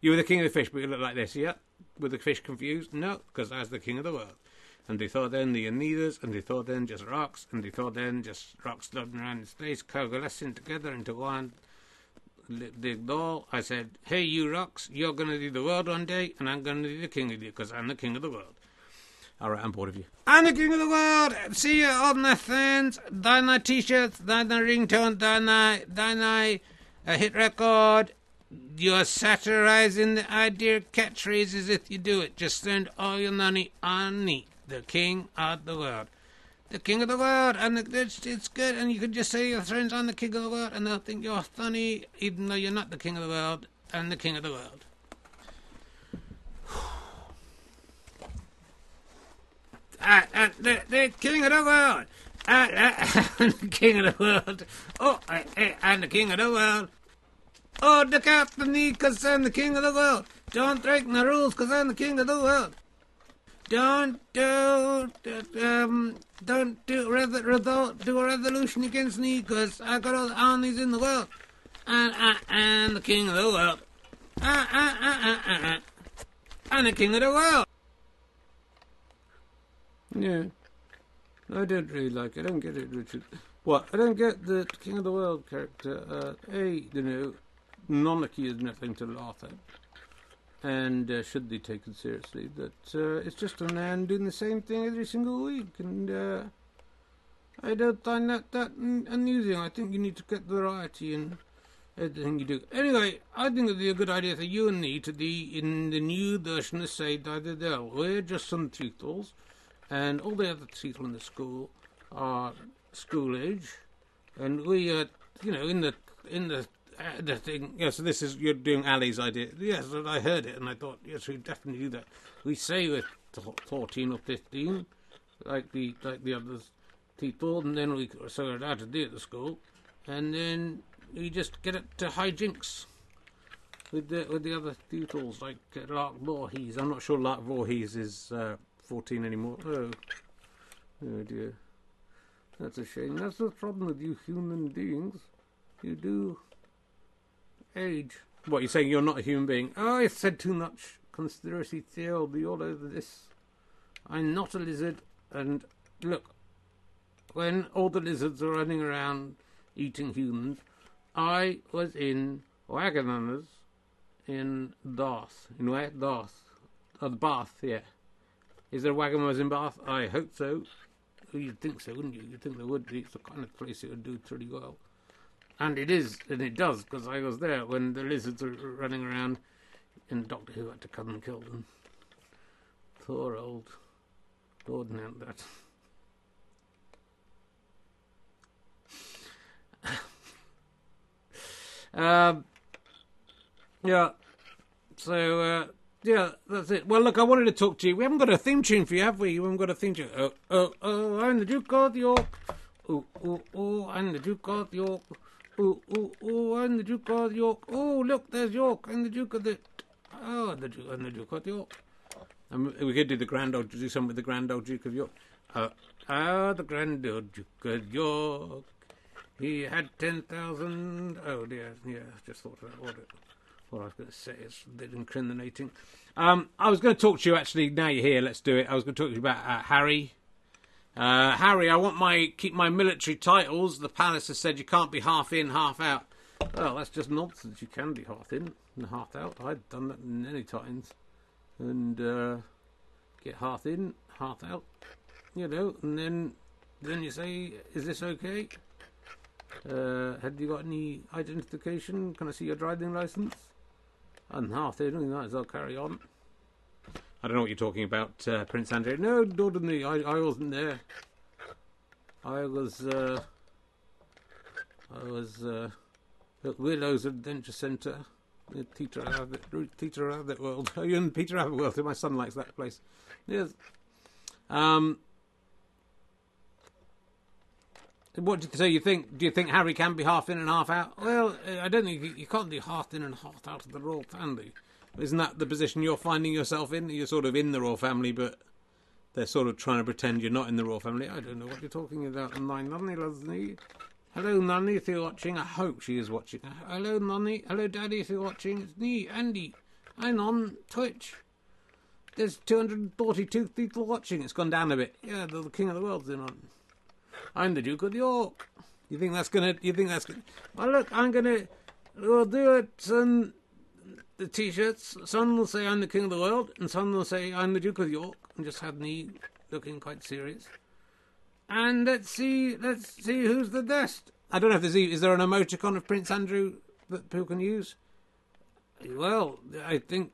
Speaker 2: You were the king of the fish, but you look like this, yeah? Were the fish confused? No, because I was the king of the world. And they thought then the Anitas, and they thought then just rocks, and they thought then just rocks floating around in space, coalescing together into one big doll. I said, hey, you rocks, you're going to do the world one day, and I'm going to be the king of you, because I'm the king of the world. All right, I'm bored of you. I'm the king of the world. See you on the fans. Dine t-shirts, dine ringtone, dine, dine a hit record. You're satirizing the idea of catchphrases if you do it. Just spend all your money on me, the king of the world. The king of the world, and it's, it's good, and you can just say your friends, I'm the king of the world, and they'll think you're funny, even though you're not the king of the world, and the king of the world. uh, [SIGHS] uh, the, the king of the world. [LAUGHS] Uh, uh, the king of the world. Oh, uh, uh, I'm the king of the world. Oh, look out for me, because I'm the king of the world. Don't break my rules, because I'm the king of the world. Don't do, um, don't do, revo- do a revolution against me, because I got all the armies in the world. And I am the king of the world. Uh. I'm the king of the world. Yeah. I don't really like it. I don't get it, Richard. What? I don't get the King of the World character. Uh, a, you know, monarchy is nothing to laugh at. And uh, should be taken seriously. That uh, it's just a man doing the same thing every single week. And uh, I don't find that that amusing. I think you need to get variety in everything you do. Anyway, I think it'd be a good idea for you and me to be in the new version of Saved by the We're just some truthfuls and all the other people in the school are school age, and we are, you know, in the in the the this is you're doing Ali's idea. Yes, I heard it, and I thought, yes, we definitely do that. We say we're fourteen or fifteen, like the like the others people, and then we so we're allowed to do it at the school, and then we just get it to hijinks with the with the other pupils, like uh, Lark Voorhees. I'm not sure Lark Voorhees is. Uh, 14 anymore. Oh. oh dear. That's a shame. That's the problem with you human beings. You do age. What, you're saying you're not a human being? Oh, I said too much. Conspiracy theory all over this. I'm not a lizard, and look, when all the lizards are running around eating humans, I was in Wagamama's in Bath. In where? Bath. Oh, the Bath, yeah. Is there Wagamama's in Bath? I hope so. You'd think so, wouldn't you? You'd think there would be. It's the kind of place it would do pretty well. And it is, and it does, because I was there when the lizards were running around, and Doctor Who had to come and kill them. Poor old Gordon out that. um, yeah, so uh, yeah, that's it. Well, look, I wanted to talk to you. We haven't got a theme tune for you, have we? We haven't got a theme tune. Oh, oh, oh, I'm the Duke of York. Oh, oh, oh, I'm the Duke of York. Oh, oh, oh, I'm the Duke of York. Oh, look, there's York. I'm the Duke of the. Oh, the Duke, I'm the Duke of York. And we could do the Grand Old, do something with the Grand Old Duke of York. Uh, ah, the Grand Old Duke of York. He had 10,000. Oh, dear. Yeah, just thought of that. What what I was going to say is incriminating. Um, I was going to talk to you actually. Now you're here, let's do it. I was going to talk to you about uh, Harry. Uh, Harry, I want my keep my military titles. The palace has said you can't be half in, half out. Well, that's just nonsense. You can be half in and half out. I've done that many times, and uh, get half in, half out. You know, and then then you say, "Is this okay?" Uh, have you got any identification? Can I see your driving license? And half they doing that, I'll carry on. I don't know what you're talking about, uh, Prince Andrew. No, nor did me. I, I wasn't there. I was, uh, I was, uh, at Willow's Adventure Centre. Peter Rabbit, Peter Rabbit World. Are you in Peter Rabbit World? My son likes that place. Yes. Um, what do you, so you think? Do you think Harry can be half in and half out? Well, I don't think you, you can't be half in and half out of the royal family. Isn't that the position you're finding yourself in? You're sort of in the royal family, but they're sort of trying to pretend you're not in the royal family. I don't know what you're talking about. Nine, nothing, Leslie. Hello, Nonny, if you're watching. I hope she is watching. Hello, Nonny. Hello, Daddy, if you're watching. It's me, Andy. I'm on Twitch. There's 242 people watching. It's gone down a bit. Yeah, the, the King of the World's in on. I'm the Duke of York. You think that's gonna? You think that's gonna? Well, look, I'm gonna. We'll do it. And the t-shirts. Some will say I'm the King of the World, and some will say I'm the Duke of York, and just have me looking quite serious. And let's see. Let's see who's the best. I don't know if there's. Is there an emoticon of Prince Andrew that people can use? Well, I think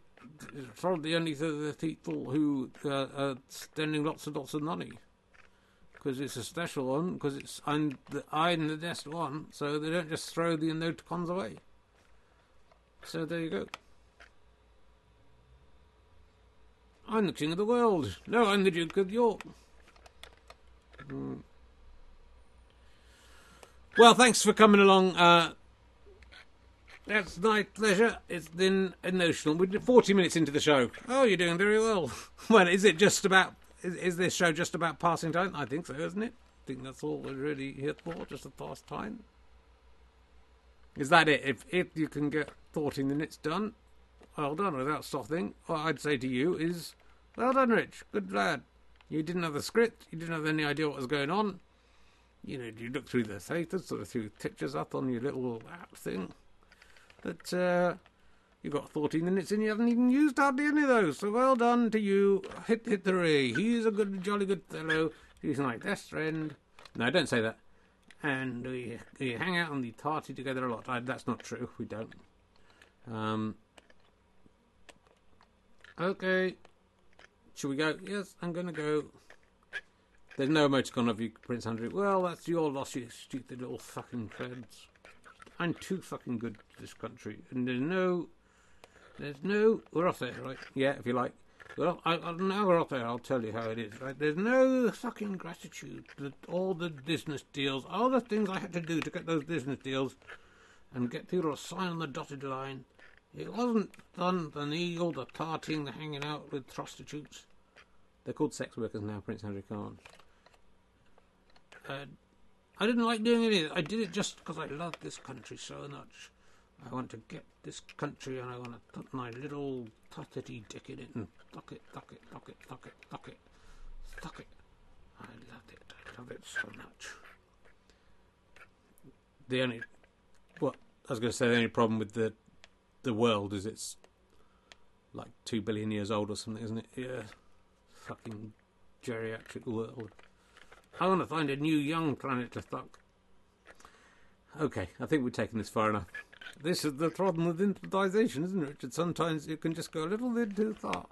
Speaker 2: it's probably only the, people who uh, are spending lots and lots of money because it's a special one because it's I'm the I'm the best one, so they don't just throw the emoticons away. So there you go. I'm the king of the world. No, I'm the Duke of York. Mm. Well, thanks for coming along. Uh, that's my pleasure. It's been emotional. We're 40 minutes into the show. Oh, you're doing very well. [LAUGHS] well, is it just about. Is, is, this show just about passing time? I think so, isn't it? I think that's all we're really here for, just to pass time. Is that it? If, if you can get 14 minutes done, well done without stopping. What I'd say to you is, well done, Rich. Good lad. You didn't have the script. You didn't have any idea what was going on. You know, you look through the status or through pictures up on your little app thing. But uh, you got 14 minutes and you haven't even used hardly any of those. So well done to you. Hit hit the ray. He's a good, jolly good fellow. He's my best friend. No, don't say that. And we, we hang out on the party together a lot. I, that's not true. We don't. Um, okay. Shall we go? Yes, I'm going to go. There's no emoticon of you, Prince Andrew. Well, that's your loss, you stupid little fucking creds. I'm too fucking good for this country, and there's no, there's no. We're off there, right? Yeah, if you like. Well, I, I, now we're off there. I'll tell you how it is, right? There's no fucking gratitude that all the business deals, all the things I had to do to get those business deals, and get people to sign on the dotted line. It wasn't done for me, all the partying, the hanging out with prostitutes. They're called sex workers now, Prince Henry Khan. Uh, I didn't like doing any of it. I did it just because I love this country so much. I want to get this country and I want to put my little tuckety dick in it and tuck it, tuck it, tuck it, tuck it, tuck it, tuck it. I love it. I love it so much. The only, what I was going to say, the only problem with the the world is it's like two billion years old or something, isn't it? Yeah, fucking geriatric world. I want to find a new young planet to fuck. Okay, I think we've taken this far enough. This is the problem with improvisation, isn't it, Richard? Sometimes you can just go a little bit too far.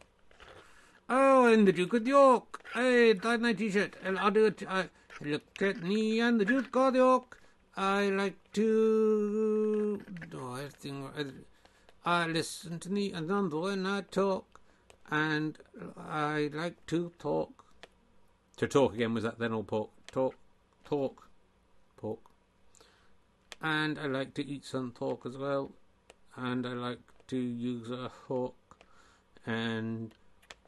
Speaker 2: Oh, and the Duke of York. Hey, tie my t-shirt. And I'll do it. I, look at me and the Duke of York. I like to... do everything... Uh, I listen to me and then when I talk. And I like to talk. To talk again was that then all pork? Talk, talk, pork. And I like to eat some pork as well. And I like to use a fork. And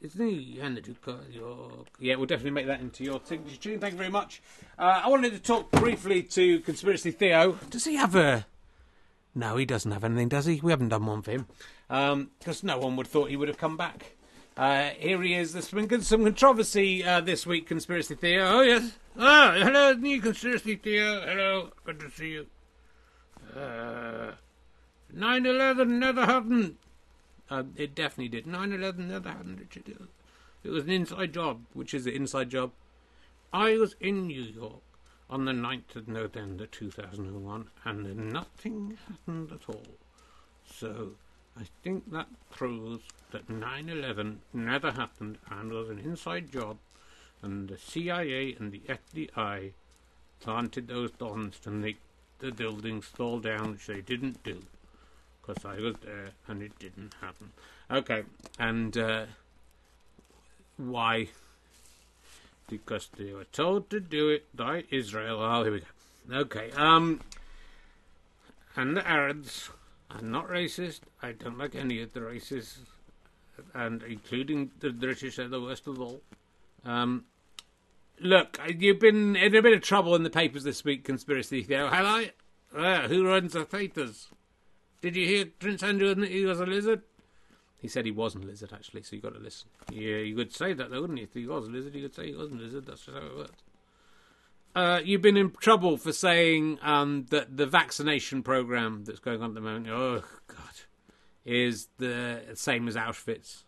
Speaker 2: it's me and the Duke of York. Yeah, we'll definitely make that into your signature tune. Thank you very much. Uh, I wanted to talk briefly to Conspiracy Theo. Does he have a. No, he doesn't have anything, does he? We haven't done one for him. Because um, no one would have thought he would have come back. Uh, here he is. There's been some controversy uh, this week, Conspiracy Theo. Oh, yes. Ah, hello, new Conspiracy Theo. Hello, good to see you. Uh, 9 11 never happened. Uh, it definitely did. 9 11 never happened. It was an inside job, which is an inside job. I was in New York on the 9th of November 2001, and nothing happened at all. So I think that proves that 9 11 never happened and was an inside job, and the CIA and the FBI planted those bombs to make the buildings fall down, which they didn't do, because I was there and it didn't happen. Okay, and uh, why? Because they were told to do it by Israel. Oh, here we go. Okay, um, and the Arabs I'm not racist. I don't like any of the races, and including the British are the worst of all. Um, look, you've been in a bit of trouble in the papers this week, conspiracy theory. I? Uh, who runs the theatres? Did you hear Prince Andrew that he was a lizard? He said he wasn't a lizard, actually, so you've got to listen. Yeah, you could say that, though, wouldn't you? If he was a lizard, you could say he wasn't a lizard. That's just how it works. Uh, you've been in trouble for saying um, that the vaccination program that's going on at the moment, oh, God, is the same as Auschwitz.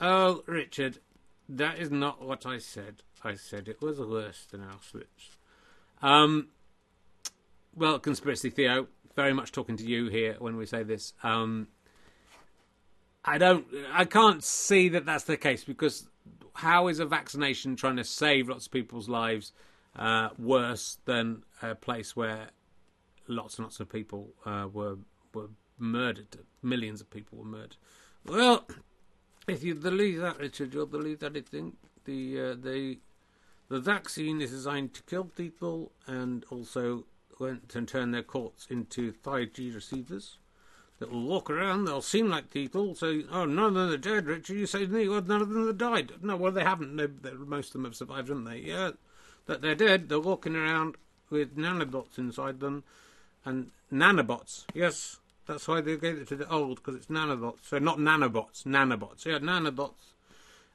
Speaker 2: Oh, Richard, that is not what I said. I said it was worse than Auschwitz. Um, well, conspiracy Theo, very much talking to you here when we say this. Um, I don't, I can't see that that's the case because how is a vaccination trying to save lots of people's lives uh, worse than a place where lots and lots of people uh, were were murdered? Millions of people were murdered. Well, if you believe that, Richard, you'll believe anything. The uh, the the vaccine is designed to kill people and also went and turn their courts into 5G receivers that will walk around. They'll seem like people. Say, "Oh, none of them are dead, Richard." You say, "No, none of them have died." No, well, they haven't. They, most of them have survived, haven't they? Yeah, that they're dead. They're walking around with nanobots inside them, and nanobots. Yes, that's why they gave it to the old because it's nanobots. So not nanobots, nanobots. Yeah, nanobots.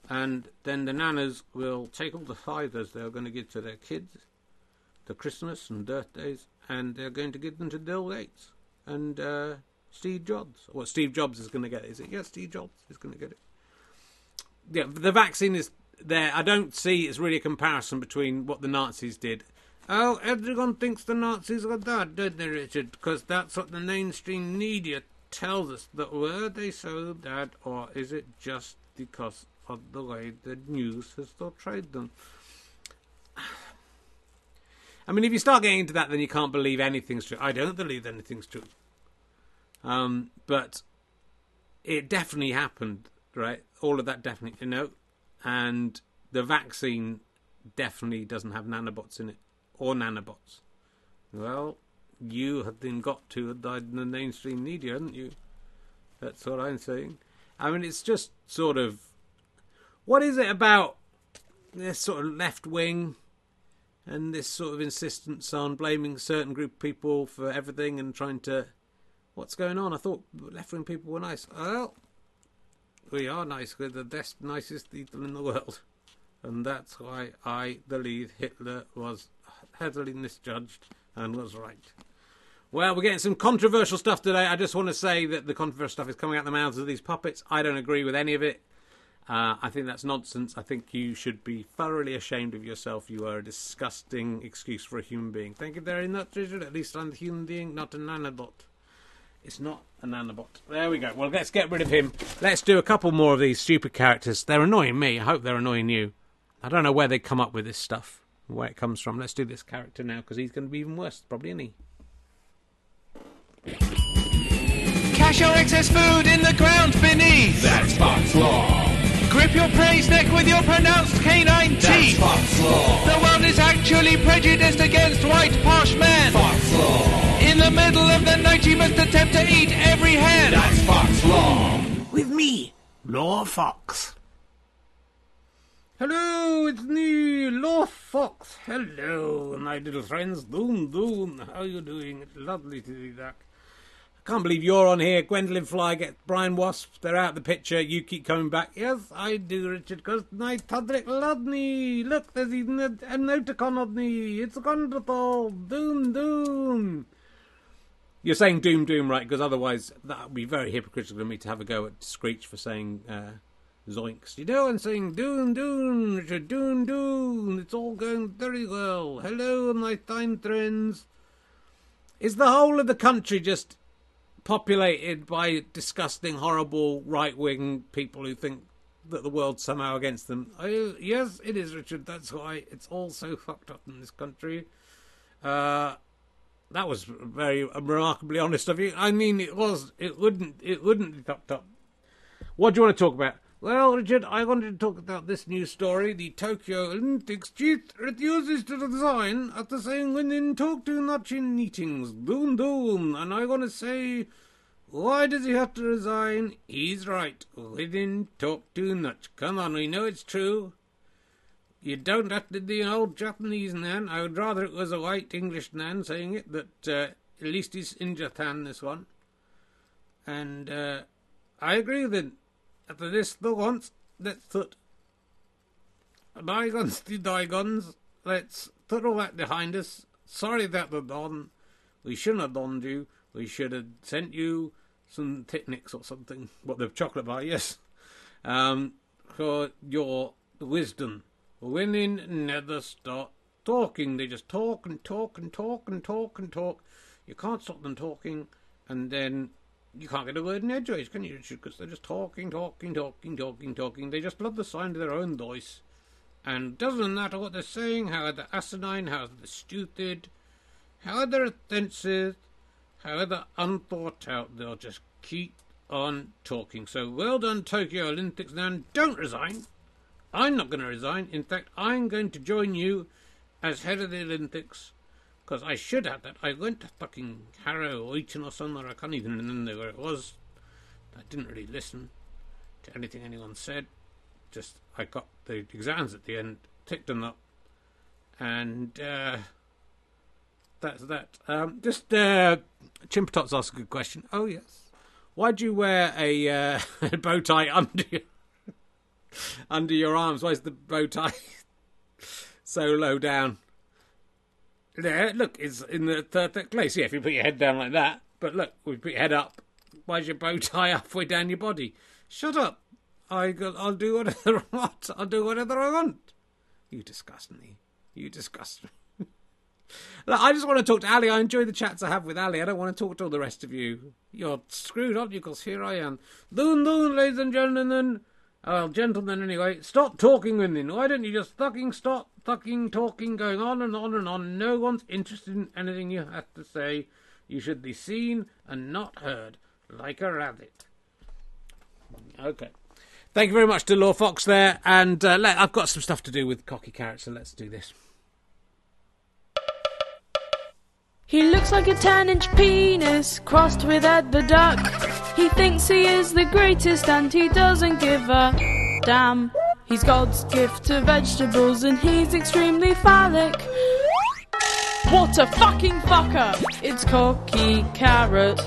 Speaker 2: And then the nanas will take all the fivers they're going to give to their kids, the Christmas and birthdays, and they're going to give them to Bill Gates and uh, Steve Jobs. What Steve Jobs is going to get? Is it? Yeah, Steve Jobs is going to get it. Yeah, the vaccine is there. I don't see it's really a comparison between what the Nazis did. Oh, everyone thinks the Nazis were that, don't they, Richard? Because that's what the mainstream media tells us. That were they so bad, or is it just because of the way the news has portrayed them? [SIGHS] I mean, if you start getting into that, then you can't believe anything's true. I don't believe anything's true. Um, but it definitely happened, right? All of that definitely, you know, and the vaccine definitely doesn't have nanobots in it or nanobots. Well, you have then got to have died in the mainstream media, haven't you? That's what I'm saying. I mean, it's just sort of what is it about this sort of left wing and this sort of insistence on blaming certain group of people for everything and trying to what's going on? I thought left wing people were nice. Well, we are nice. We're the best, nicest people in the world. And that's why I believe Hitler was heavily misjudged and was right. Well, we're getting some controversial stuff today. I just want to say that the controversial stuff is coming out the mouths of these puppets. I don't agree with any of it. Uh, I think that's nonsense. I think you should be thoroughly ashamed of yourself. You are a disgusting excuse for a human being. Thank you very much, Richard. At least I'm a human being, not a nanobot. It's not a nanobot. There we go. Well, let's get rid of him. Let's do a couple more of these stupid characters. They're annoying me. I hope they're annoying you. I don't know where they come up with this stuff, where it comes from. Let's do this character now because he's going to be even worse, probably, isn't he?
Speaker 1: Cache your excess food in the ground beneath.
Speaker 3: That's Fox Law.
Speaker 1: Grip your prey's neck with your pronounced canine
Speaker 3: That's
Speaker 1: teeth.
Speaker 3: Fox Law.
Speaker 1: The world is actually prejudiced against white posh middle of the night, you must attempt to eat every hen.
Speaker 3: That's Fox Law.
Speaker 4: With me, Law Fox.
Speaker 2: Hello, it's me, Law Fox. Hello, my little friends. Doom, doom. How you doing? It's lovely to be back. I can't believe you're on here. Gwendolyn Fly gets Brian Wasp. They're out the picture. You keep coming back. Yes, I do, Richard, because my Todrick loved me. Look, there's even a, a emoticon of me. It's wonderful. Doom, doom. You're saying doom, doom, right? Because otherwise that would be very hypocritical of me to have a go at Screech for saying uh, zoinks. You know, and saying doom, doom, Richard, doom, doom. It's all going very well. Hello, my fine friends. Is the whole of the country just populated by disgusting, horrible right wing people who think that the world's somehow against them? I, yes, it is, Richard. That's why it's all so fucked up in this country. Uh, that was very remarkably honest of you. I mean, it was. It wouldn't. It wouldn't be fucked up. What do you want to talk about? Well, Richard, I wanted to talk about this news story. The Tokyo Olympics chief refuses to resign saying when in talk too much in meetings. Doom, doom. And I want to say, why does he have to resign? He's right. We didn't talk too much. Come on, we know it's true. You don't have to be an old Japanese nan. I would rather it was a white English nan saying it, that uh, at least he's in Japan, this one. And uh, I agree with him. After this, the once, let's put bygones to bygones. Let's put all that behind us. Sorry that we're. We shouldn't have done you. We should have sent you some Titniks or something. What, the chocolate bar? Yes. Um, for your wisdom. Women never stop talking. They just talk and talk and talk and talk and talk. You can't stop them talking, and then you can't get a word in edgeways, can you? Because they're just talking, talking, talking, talking, talking. They just love the sound of their own voice. And doesn't matter what they're saying, how they're asinine, how they're stupid, how they're offensive, how they're unthought out, they'll just keep on talking. So well done, Tokyo Olympics. Now, don't resign. I'm not going to resign. In fact, I'm going to join you as head of the Olympics because I should have that. I went to fucking Harrow or Eton or somewhere. I can't even remember where it was. I didn't really listen to anything anyone said. Just I got the exams at the end, ticked them up, and uh, that's that. Um, just uh, asked a good question. Oh yes, why do you wear a, uh, [LAUGHS] bow tie under your, [LAUGHS] under your arms? Why is the bow tie [LAUGHS] so low down? There, look, it's in the perfect place. Yeah, if you put your head down like that. But look, we put your head up. Why's your bow tie [LAUGHS] halfway down your body? Shut up. I, I'll do whatever I want. I'll do whatever I want. You disgust me. You disgust me. Look, I just want to talk to Ali. I enjoy the chats I have with Ali. I don't want to talk to all the rest of you. You're screwed, aren't you? Because here I am. Doon, doon, ladies and gentlemen. Well, gentlemen, anyway. Stop talking, women. Why don't you just fucking stop fucking talking, going on and on and on? No one's interested in anything you have to say. You should be seen and not heard, like a rabbit. Okay. Thank you very much to Law Fox there. And uh, let, I've got some stuff to do with Cocky Carrot, so let's do this.
Speaker 5: He looks like a 10 inch penis crossed with Ed the Duck. He thinks he is the greatest and he doesn't give a damn. He's God's gift to vegetables and he's extremely phallic. What a fucking fucker! It's Cocky Carrot.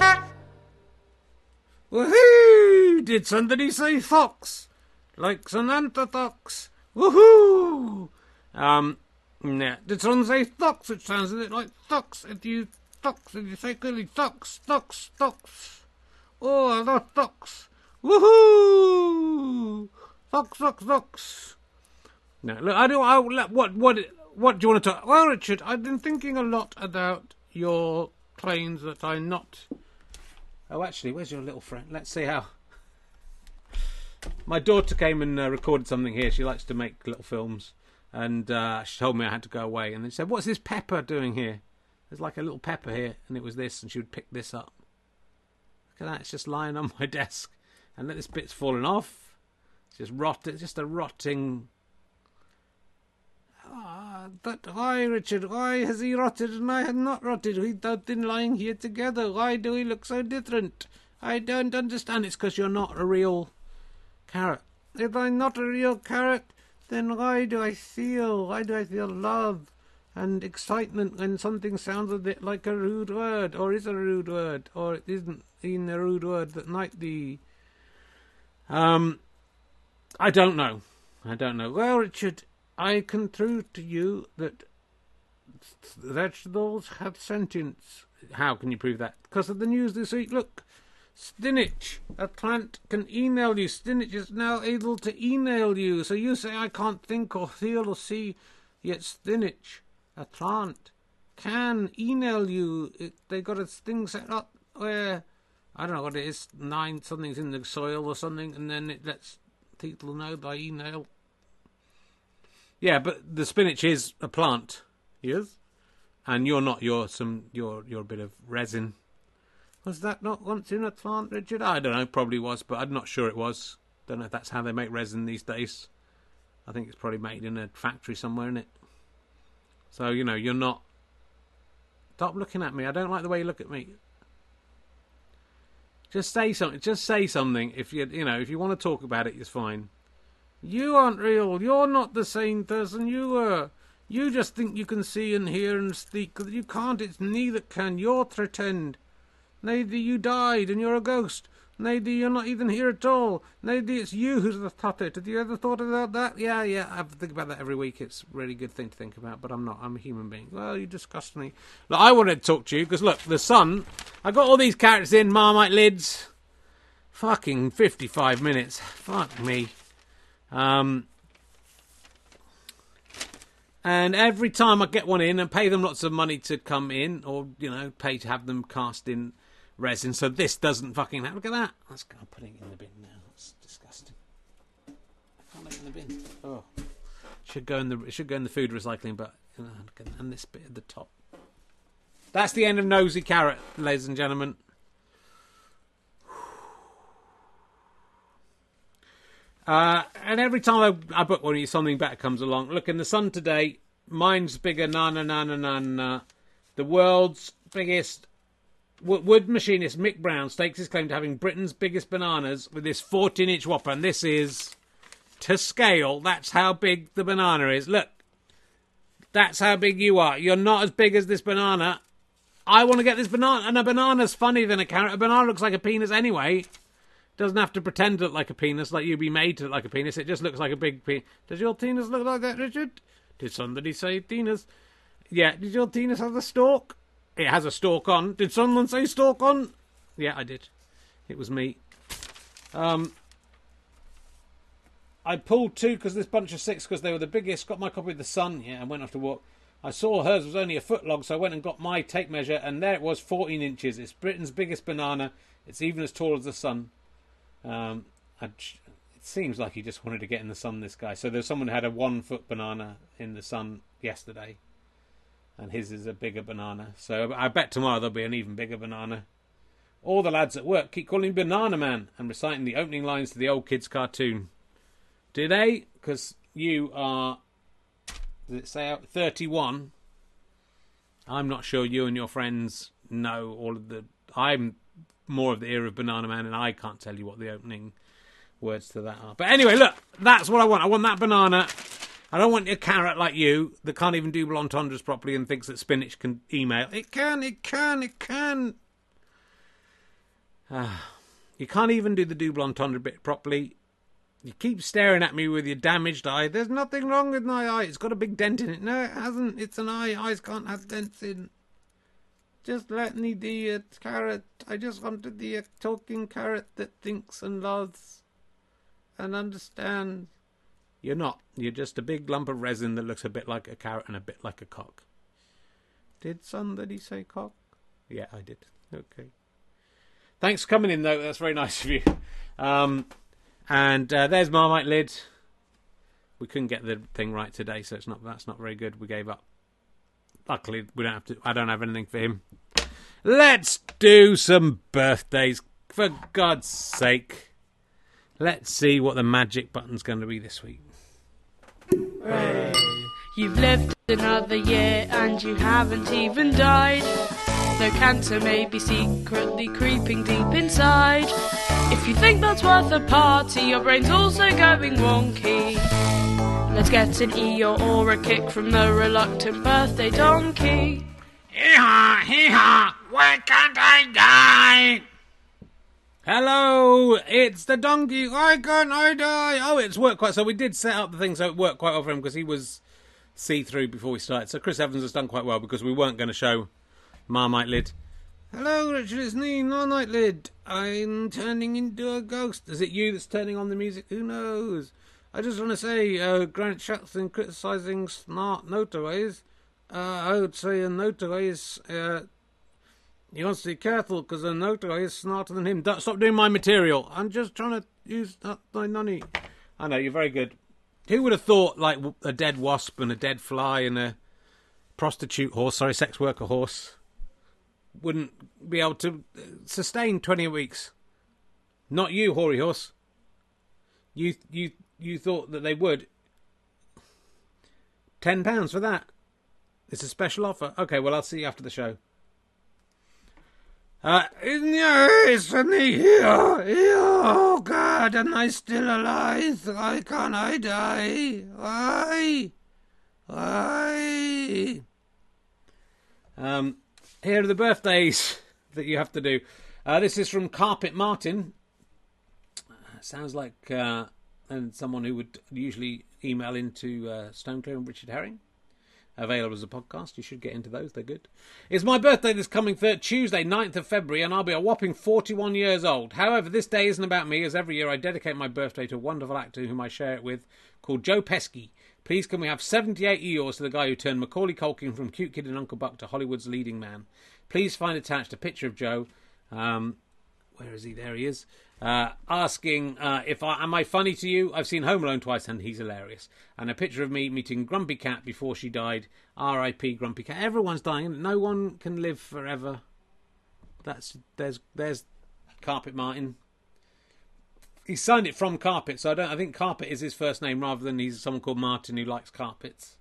Speaker 2: Woohoo! Did somebody say fox? Like Samantha Fox. Woohoo! Um, nah. Did someone say fox? It sounds a bit like fox. If you fox, if you say clearly fox, fox, fox. Oh, I love fox. Woohoo! Fox, fox, fox. No, look, I don't. I, what, what, what do you want to talk? Well, Richard, I've been thinking a lot about your claims that I'm not. Oh, actually, where's your little friend? Let's see how. My daughter came and uh, recorded something here. She likes to make little films, and uh, she told me I had to go away. And then she said, "What's this pepper doing here?" There's like a little pepper here, and it was this, and she would pick this up. Look at that; it's just lying on my [LAUGHS] desk, and this bit's fallen off. It's just rot. It's just a rotting. Ah, but why, Richard? Why has he rotted and I have not rotted? We've been lying here together. Why do we look so different? I don't understand. It's because you're not a real carrot. If I'm not a real carrot, then why do I feel? Why do I feel love and excitement when something sounds a bit like a rude word, or is a rude word, or it isn't even a rude word that might be? Um, I don't know. I don't know. Well, Richard, I can prove to you that vegetables have sentience. How can you prove that? Because of the news this week. Look, Spinach, a plant, can email you. Spinach is now able to email you. So you say, I can't think or feel or see, yet spinach, a plant, can email you. It, they got a thing set up where, I don't know what it is, nine something's in the soil or something, and then it lets people know by email. Yeah, but the spinach is a plant. Yes? And you're not. You're some. You're you're a bit of resin. Was that not once in a plant, Richard? I don't know. Probably was, but I'm not sure it was. Don't know if that's how they make resin these days. I think it's probably made in a factory somewhere, in it. So you know, you're not. Stop looking at me. I don't like the way you look at me. Just say something. Just say something. If you you know if you want to talk about it, it's fine. You aren't real. You're not the same person you were. You just think you can see and hear and speak. You can't. It's that can. You're pretend. Neither you died and you're a ghost. Neither you're not even here at all. Neither it's you who's the puppet. Have you ever thought about that? Yeah, yeah. I think about that every week. It's a really good thing to think about, but I'm not. I'm a human being. Well, you disgust me. Look, I wanted to talk to you because, look, the sun. I got all these characters in, Marmite lids. Fucking 55 minutes. Fuck me. Um, and every time I get one in and pay them lots of money to come in, or you know, pay to have them cast in resin, so this doesn't fucking happen. Look at that. Let's go. I'm putting it in the bin now. It's disgusting. I can't let it in the bin. Oh, should go in the it should go in the food recycling, but you know, and this bit at the top. That's the end of Nosy Carrot, ladies and gentlemen. [SIGHS] Uh, and every time I, I book one, something better comes along. Look in the sun today. Mine's bigger. Na na na na na na. The world's biggest wood machinist Mick Brown stakes his claim to having Britain's biggest bananas with this 14-inch whopper, and this is to scale. That's how big the banana is. Look, that's how big you are. You're not as big as this banana. I want to get this banana, and a banana's funnier than a carrot. A banana looks like a penis anyway. Doesn't have to pretend to look like a penis, like you'd be made to look like a penis. It just looks like a big penis. Does your penis look like that, Richard? Did somebody say penis? Yeah. Did your penis have a stalk? It has a stalk on. Did someone say stalk on? Yeah, I did. It was me. Um, I pulled two because this bunch of six because they were the biggest. Got my copy of the Sun, yeah, and went off to walk. I saw hers was only a foot long, so I went and got my tape measure, and there it was, 14 inches. It's Britain's biggest banana. It's even as tall as the sun. Um, it seems like he just wanted to get in the sun. This guy. So there's someone who had a one foot banana in the sun yesterday, and his is a bigger banana. So I bet tomorrow there'll be an even bigger banana. All the lads at work keep calling him Banana Man and reciting the opening lines to the old kids' cartoon. Do they? Because you are. Does it say out 31? I'm not sure you and your friends know all of the. I'm more of the era of Banana Man, and I can't tell you what the opening words to that are. But anyway, look, that's what I want. I want that banana. I don't want a carrot like you that can't even do entendres properly and thinks that spinach can email. It can, it can, it can. Ah, you can't even do the double entendre bit properly. You keep staring at me with your damaged eye. There's nothing wrong with my eye. It's got a big dent in it. No, it hasn't. It's an eye. Eyes can't have dents in. Just let me be a carrot. I just want to be a talking carrot that thinks and loves and understands. You're not. You're just a big lump of resin that looks a bit like a carrot and a bit like a cock. Did somebody say cock? Yeah, I did. Okay. Thanks for coming in, though. That's very nice of you. Um, and uh, there's Marmite lid. We couldn't get the thing right today, so it's not. That's not very good. We gave up. Luckily, we don't have to. I don't have anything for him. Let's do some birthdays, for God's sake. Let's see what the magic button's going to be this week.
Speaker 5: You've lived another year and you haven't even died. Though cancer may be secretly creeping deep inside. If you think that's worth a party, your brain's also going wonky. Let's get an E or a kick from the reluctant birthday donkey.
Speaker 4: Hee-haw, hee-haw, why can't I die?
Speaker 2: Hello, it's the donkey. Why can't I die? Oh, it's worked quite. So we did set up the thing so it worked quite well for him because he was see through before we started. So Chris Evans has done quite well because we weren't going to show Marmite Lid. Hello, Richard. It's me, Marmite Lid. I'm turning into a ghost. Is it you that's turning on the music? Who knows? I just want to say, uh, Grant Shapps on criticising smart motorways. Uh, I would say a motorway is. Uh, he wants to be careful because a motorway is smarter than him. Don't, stop doing my material. I'm just trying to use that my money. I know, you're very good. Who would have thought, like, a dead wasp and a dead fly and a prostitute horse, sorry, sex worker horse, wouldn't be able to uh, sustain 20 weeks? Not you, hoary horse. You, you you thought that they would. Ten pounds for that. It's a special offer. Okay, well I'll see you after the show. Uh, yes, and here, here, oh God, am I still alive? Why can't I die? Why? Why? Um, here are the birthdays that you have to do. Uh, this is from Carpet Martin. Sounds like uh, and someone who would usually email into uh, and Richard Herring. Available as a podcast. You should get into those. They're good. It's my birthday this coming Tuesday, 9th of February, and I'll be a whopping 41 years old. However, this day isn't about me, as every year I dedicate my birthday to a wonderful actor whom I share it with, called Joe Pesci. Please can we have 78 years to the guy who turned Macaulay Culkin from cute kid in Uncle Buck to Hollywood's leading man. Please find attached a picture of Joe. Um, where is he? There he is. Uh, asking uh, if I am I funny to you? I've seen Home Alone twice and he's hilarious. And a picture of me meeting Grumpy Cat before she died. R.I.P. Grumpy Cat. Everyone's dying. No one can live forever. That's there's there's Carpet Martin. He signed it from Carpet, so I don't. I think Carpet is his first name rather than he's someone called Martin who likes carpets.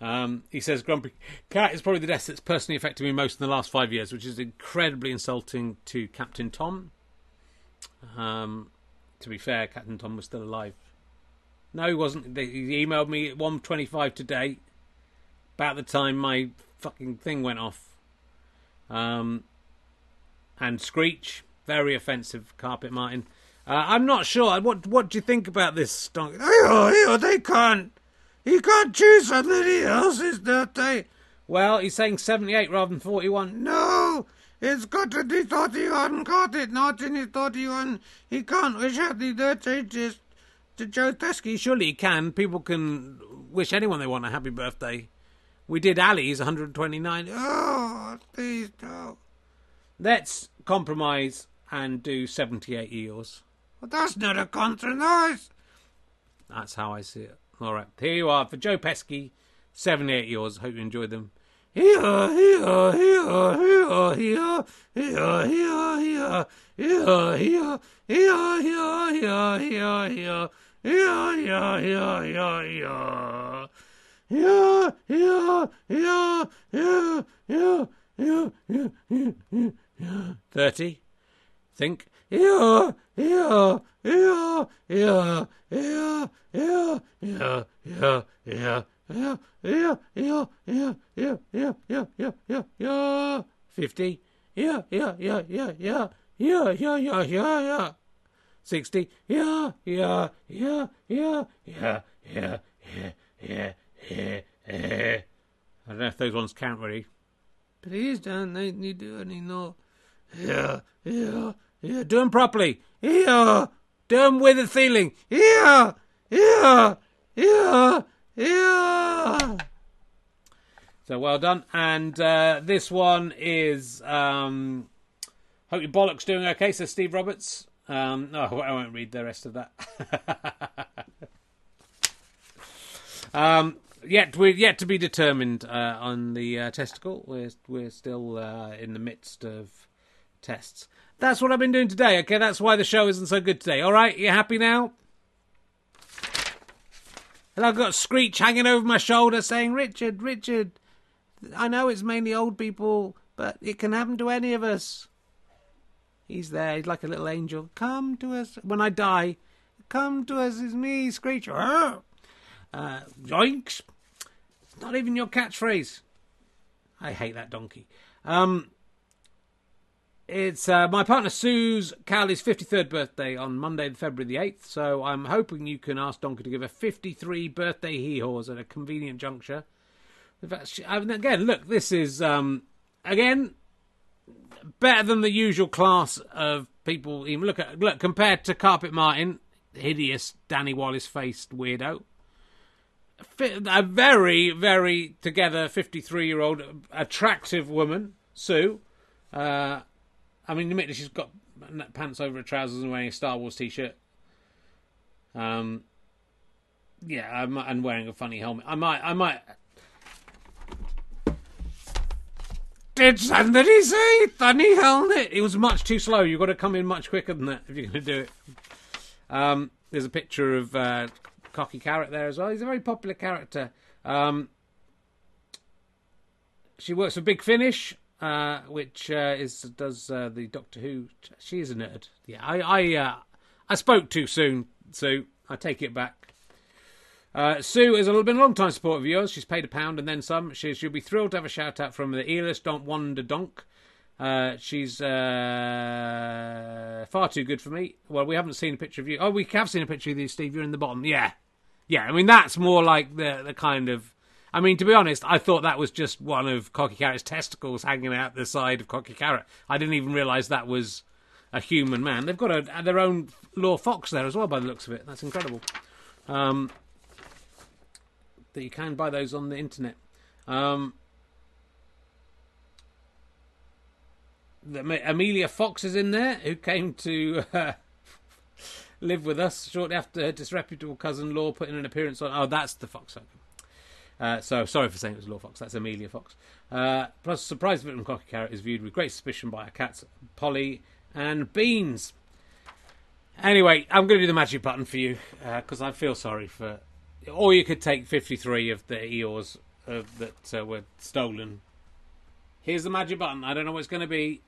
Speaker 2: Um, he says Grumpy Cat is probably the death that's personally affected me most in the last five years, which is incredibly insulting to Captain Tom. Um, to be fair, Captain Tom was still alive. No, he wasn't. He emailed me at one twenty-five today, about the time my fucking thing went off. Um, and Screech, very offensive, Carpet Martin. Uh, I'm not sure. What What do you think about this? Donk- oh, they can't. He can't choose somebody else's birthday. Well, he's saying 78 rather than 41. No, it's got to be 31. Got it? Not in his 31. He can't wish happy birthday just to Joe Pesci. Surely he can. People can wish anyone they want a happy birthday. We did Ali's 129. Oh, please no. Let's compromise and do 78 years. Well, that's not a compromise. That's how I see it. All right, here you are for Joe Pesci, 78 years. Hope you enjoyed them. Here, here, here, here, here, here, here, here, here, here, here, here, here, here, here, here, here. Yeah, yeah, yeah, yeah, yeah, yeah, yeah, yeah, yeah, yeah. Thirty. Think. Yeah, yeah, yeah, yeah, yeah, yeah, yeah, yeah, yeah, yeah, yeah, yeah, yeah, yeah, yeah, yeah, yeah, yeah, yeah. Fifty. Yeah, yeah, yeah, yeah, yeah, yeah, yeah, yeah, yeah, yeah. Sixty. Yeah, yeah, yeah, yeah, yeah, yeah, yeah, yeah, yeah. I don't know if those ones count really. Please don't make me do any more. Yeah, yeah, yeah. Do them properly. Yeah. Do them with a feeling. Yeah, yeah, yeah, yeah. So well done. And uh, this one is. Um, hope your bollock's doing okay. So Steve Roberts. Um, no, I won't read the rest of that. [LAUGHS] um, yet we're yet to be determined uh, on the uh, testicle. We're we're still uh, in the midst of tests. That's what I've been doing today. Okay, that's why the show isn't so good today. All right, you happy now? And I've got Screech hanging over my shoulder saying, "Richard, Richard, I know it's mainly old people, but it can happen to any of us." He's there. He's like a little angel. Come to us when I die. Come to us. It's me, Screech. Uh, yoinks. Not even your catchphrase. I hate that donkey. Um, it's uh, my partner Sue's Cowley's 53rd birthday on Monday, February the 8th. So I'm hoping you can ask Donkey to give her 53 birthday hee haws at a convenient juncture. Again, look, this is, um, again, better than the usual class of people. Even look at look compared to Carpet Martin, hideous Danny Wallace faced weirdo. A very, very together fifty-three-year-old attractive woman, Sue. Uh, I mean, admittedly, she's got pants over her trousers and wearing a Star Wars t-shirt. Um, yeah, I'm, and wearing a funny helmet. I might, I might. Did somebody say funny helmet? It was much too slow. You've got to come in much quicker than that if you're going to do it. Um, there's a picture of uh, Cocky Carrot there as well. He's a very popular character. Um, she works for Big Finish. Uh, which uh, is does uh, the Doctor Who. She's a nerd. Yeah, I I uh, I spoke too soon, Sue. I take it back. Uh, Sue been a long time supporter of yours. She's paid a pound and then some. She, she'll be thrilled to have a shout out from the Eelis Don't Wonder Donk. Uh, she's far too good for me. Well, we haven't seen a picture of you. Oh, we have seen a picture of you, Steve. You're in the bottom. Yeah, yeah. I mean, that's more like the the kind of. I mean, to be honest, I thought that was just one of Cocky Carrot's testicles hanging out the side of Cocky Carrot. I didn't even realise that was a human man. They've got a, their own Law Fox there as well, by the looks of it. That's incredible. Um, that you can buy those on the internet. Um, the, Amelia Fox is in there, who came to uh, [LAUGHS] live with us shortly after her disreputable cousin Law put in an appearance on. Oh, that's the Fox. Uh, so sorry for saying it was Law Fox. That's Amelia Fox. Uh, plus, surprise victim Cocky Carrot is viewed with great suspicion by our cats Polly and Beans. Anyway, I'm going to do the magic button for you because I feel sorry for. Or you could take 53 of the Eeyores uh, that uh, were stolen. Here's the magic button. I don't know what it's going to be.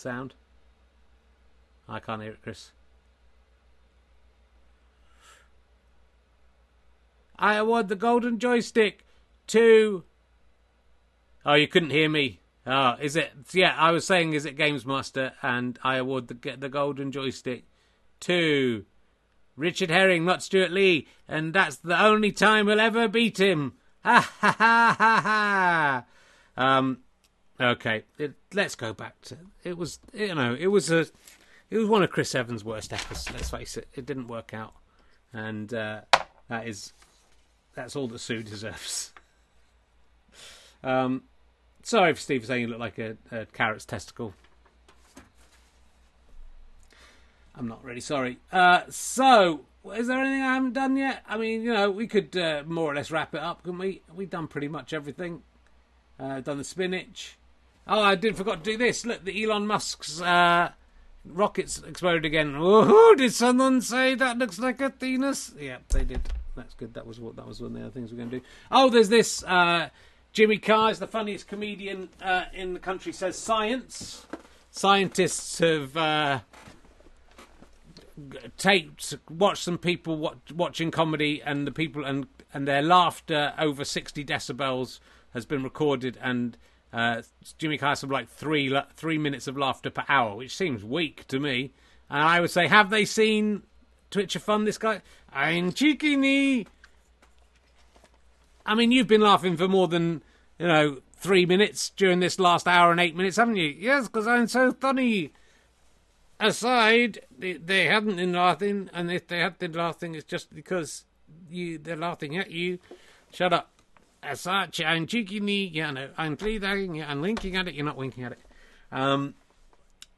Speaker 2: Sound? I can't hear it, Chris. I award the golden joystick to. Oh, you couldn't hear me. Oh, is it? Yeah, I was saying, is it Games Master? And I award the the golden joystick to Richard Herring, not Stewart Lee, and that's the only time we'll ever beat him. Ha ha ha ha ha. Um, Okay, it, let's go back to it was you know it was a it was one of Chris Evans' worst efforts. Let's face it, it didn't work out, and uh, that is that's all that Sue deserves. Um, sorry for Steve saying you look like a, a carrot's testicle. I'm not really sorry. Uh, so, is there anything I haven't done yet? I mean, you know, we could uh, more or less wrap it up, couldn't we? We've done pretty much everything. Uh, done the spinach. Oh, I did forgot to do this. Look, the Elon Musk's uh, rockets exploded again. Oh, did someone say that looks like a penis? Yeah, they did. That's good. That was what that was one of the other things we're going to do. Oh, there's this. Uh, Jimmy Carr is the funniest comedian uh, in the country. Says science. Scientists have uh, taped, watched some people watch, watching comedy, and the people and and their laughter over sixty decibels has been recorded and uh, Jimmy Carr had like three three minutes of laughter per hour, which seems weak to me. And I would say, have they seen Twitch of Fun? This guy, I'm cheeky I mean, you've been laughing for more than you know three minutes during this last hour and eight minutes, haven't you? Yes, because I'm so funny. Aside, they, they haven't been laughing, and if they have been laughing, it's just because you they're laughing at you. Shut up as such, I'm me, you know, I'm pleading, I'm winking at it, you're not winking at it. Um,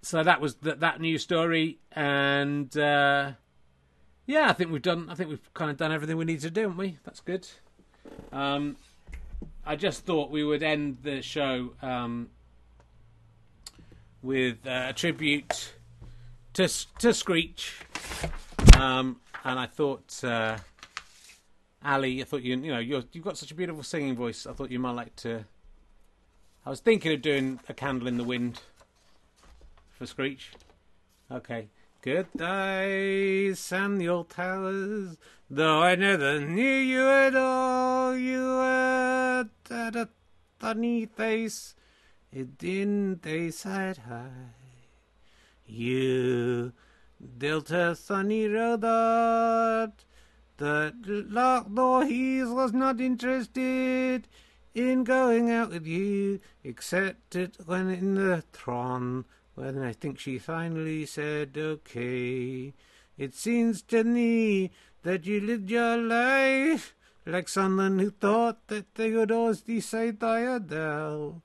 Speaker 2: so that was that that news story, and uh, yeah, I think we've done. I think we've kind of done everything we need to do, haven't we? That's good. Um, I just thought we would end the show um, with uh, a tribute to to Screech, um, and I thought. Uh, Ali, I thought you you know you you've got such a beautiful singing voice. I thought you might like to. I was thinking of doing a candle in the wind for Screech. Okay. Good day, Samuel Powers. Though I never knew you at all, you had a funny face. It didn't they side high. You dealt a sunny road that though he was not interested in going out with you, except it when in the throne, when I think she finally said okay. It seems to me that you lived your life like someone who thought that they would always decide Diadel.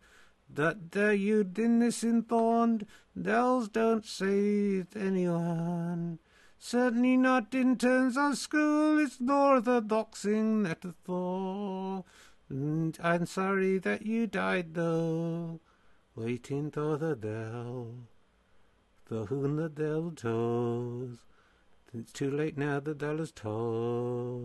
Speaker 2: That there you'd innocent thorned, dells don't save anyone. Certainly not in terms of school, it's nor the doxing a thaw. And I'm sorry that you died though, waiting for the dell. The whom the dell toes. It's too late now, the dell is told.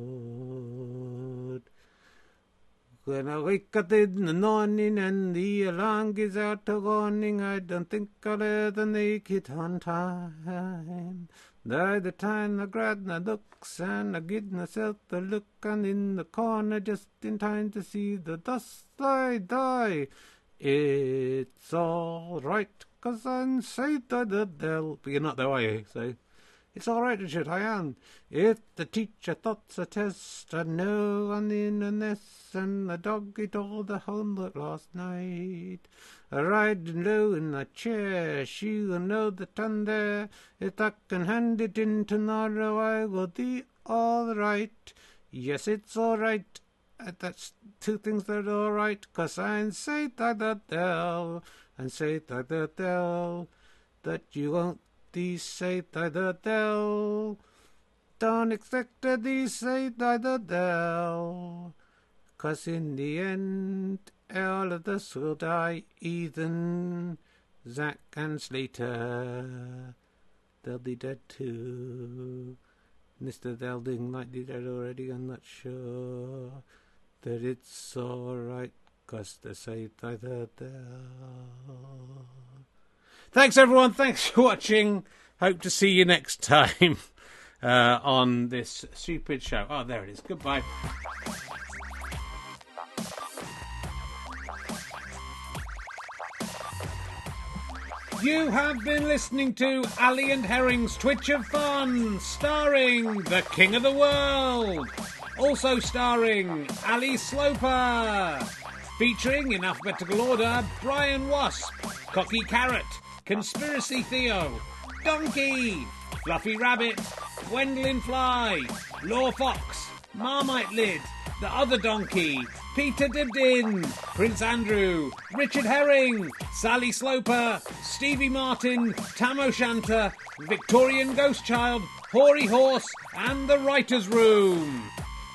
Speaker 2: When I wake up in the morning and the alarm gives out a warning, I don't think I'll ever make it on time. By the time I grab my looks and I give myself a look, and in the corner just in time to see the dust slide die. It's all right, 'cause I'm safe at the dell. But you're not there, are you? So it's all right, Richard, I am. If the teacher thought's a test, I know I'm in a nest, and the dog ate all the homework last night. Riding low in a chair, she will know that I'm there. If I can hand it in tomorrow, I will be all right. Yes, it's all right. Uh, That's two things that are all right, 'cause I'm safe at the dell, and say that the dell, that you won't be say that the dell. Don't expect to be safe at the dell, 'cause in the end, all of us will die, Ethan, Zack, and Slater. They'll be dead too. Mr. Belding might be dead already, I'm not sure. That it's alright, 'cause they're saved by the dell. Thanks, everyone. Thanks for watching. Hope to see you next time [LAUGHS] uh, on this stupid show. Oh, there it is. Goodbye. You have been listening to Ali and Herring's Twitch of Fun, starring the King of the World. Also starring Ali Sloper. Featuring, in alphabetical order, Brian Wasp, Cocky Carrot, Conspiracy Theo, Donkey, Fluffy Rabbit, Gwendolyn Fly, Law Fox, Marmite Lid, The Other Donkey, Peter Dibdin, Prince Andrew, Richard Herring, Sally Sloper, Stevie Martin, Tam O'Shanter, Victorian Ghost Child, Hoary Horse, and The Writer's Room.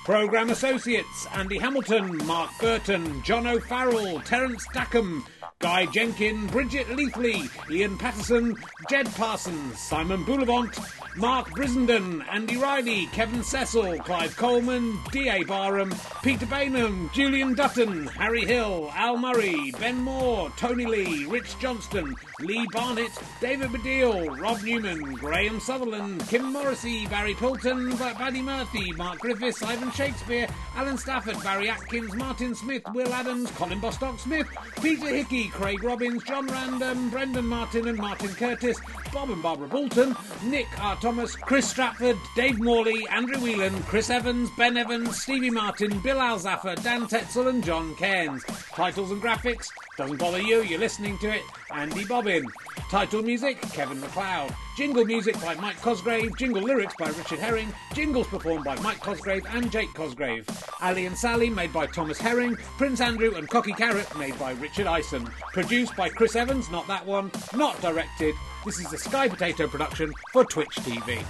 Speaker 2: Programme Associates Andy Hamilton, Mark Burton, John O'Farrell, Terence Dackham, Guy Jenkin, Bridget Leafley, Ian Patterson, Jed Parsons, Simon Bullivant, Mark Brissenden, Andy Riley, Kevin Cecil, Clive Coleman, D.A. Barham, Peter Baynham, Julian Dutton, Harry Hill, Al Murray, Ben Moore, Tony Lee, Rich Johnston, Lee Barnett, David Baddiel, Rob Newman, Graham Sutherland, Kim Morrissey, Barry Pilton, Buddy Murphy, Mark Griffiths, Ivan Shakespeare, Alan Stafford, Barry Atkins, Martin Smith, Will Adams, Colin Bostock Smith, Peter Hickey, Craig Robbins, John Random, Brendan Martin and Martin Curtis, Bob and Barbara Bolton, Nick R. Thomas, Chris Stratford, Dave Morley, Andrew Whelan, Chris Evans, Ben Evans, Stevie Martin, Bill Alzaffer, Dan Tetzel and John Cairns. Titles and graphics, doesn't bother you, you're listening to it, Andy Bobbin. Title music, Kevin MacLeod. Jingle music by Mike Cosgrave, jingle lyrics by Richard Herring, jingles performed by Mike Cosgrave and Jake Cosgrave. Ali and Sally made by Thomas Herring, Prince Andrew and Cocky Carrot made by Richard Ison. Produced by Chris Evans, not that one, not directed. This is a Sky Potato production for Twitch TV.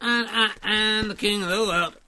Speaker 2: And I the king of the world.